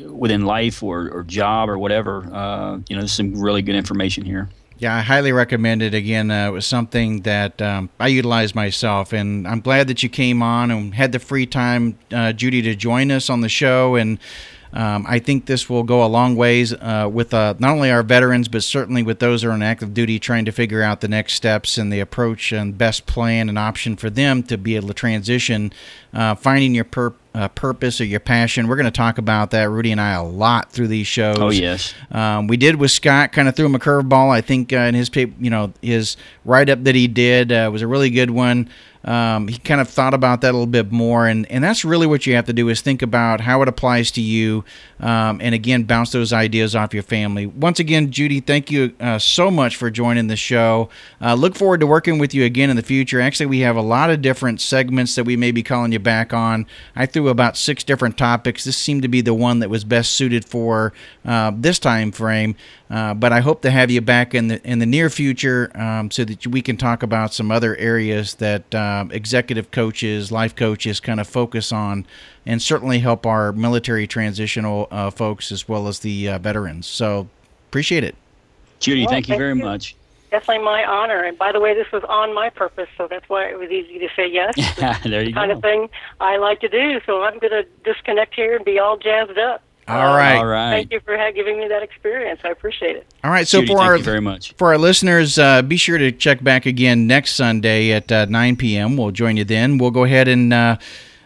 within life or, or job or whatever, you know, there's some really good information here. Yeah, I highly recommend it. Again, uh, it was something that um, I utilized myself, and I'm glad that you came on and had the free time, uh, Judy, to join us on the show. And um, I think this will go a long ways uh, with uh, not only our veterans, but certainly with those who are on active duty trying to figure out the next steps and the approach and best plan and option for them to be able to transition, uh, finding your purpose uh, purpose or your passion. We're going to talk about that, Rudy and I, a lot through these shows. Oh yes, um, we did with Scott. Kind of threw him a curveball. I think uh, in his paper, you know, his write up that he did uh, was a really good one um, he kind of thought about that a little bit more and, and that's really what you have to do is think about how it applies to you um, and again bounce those ideas off your family. Once again judy thank you uh, so much for joining the show. Uh, look forward to working with you again in the future. Actually we have a lot of different segments that we may be calling you back on. I threw about six different topics. This seemed to be the one that was best suited for uh, this time frame uh, but I hope to have you back in the in the near future um, so that we can talk about some other areas that um, executive coaches, life coaches kind of focus on, and certainly help our military transitional uh, folks as well as the uh, veterans. So appreciate it, Judy. Well, thank you very you. much. Definitely my honor. And by the way, this was on my purpose, so that's why it was easy to say yes. there you kind go. of thing I like to do. So I'm going to disconnect here and be all jazzed up. All right. All right. Thank you for giving me that experience. I appreciate it. All right. So Judy, for our very much for our listeners, uh, be sure to check back again next Sunday at uh, 9 p.m. We'll join you then. We'll go ahead and uh,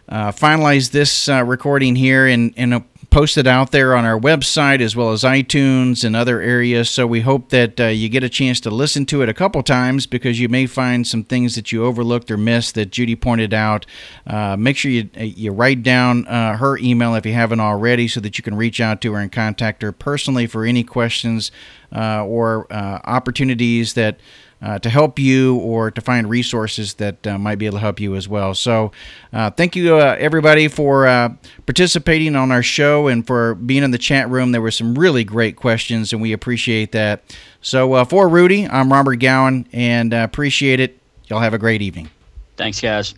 uh finalize this uh, recording here and and posted out there on our website as well as iTunes and other areas. So we hope that uh, you get a chance to listen to it a couple times because you may find some things that you overlooked or missed that Judy pointed out. Uh, make sure you you write down uh, her email if you haven't already, so that you can reach out to her and contact her personally for any questions uh, or uh, opportunities that uh, to help you or to find resources that uh, might be able to help you as well. So, uh, thank you, uh, everybody, for uh, participating on our show and for being in the chat room. There were some really great questions, and we appreciate that. So, for Rudy, I'm Robert Gowan, and appreciate it. Y'all have a great evening. Thanks, guys.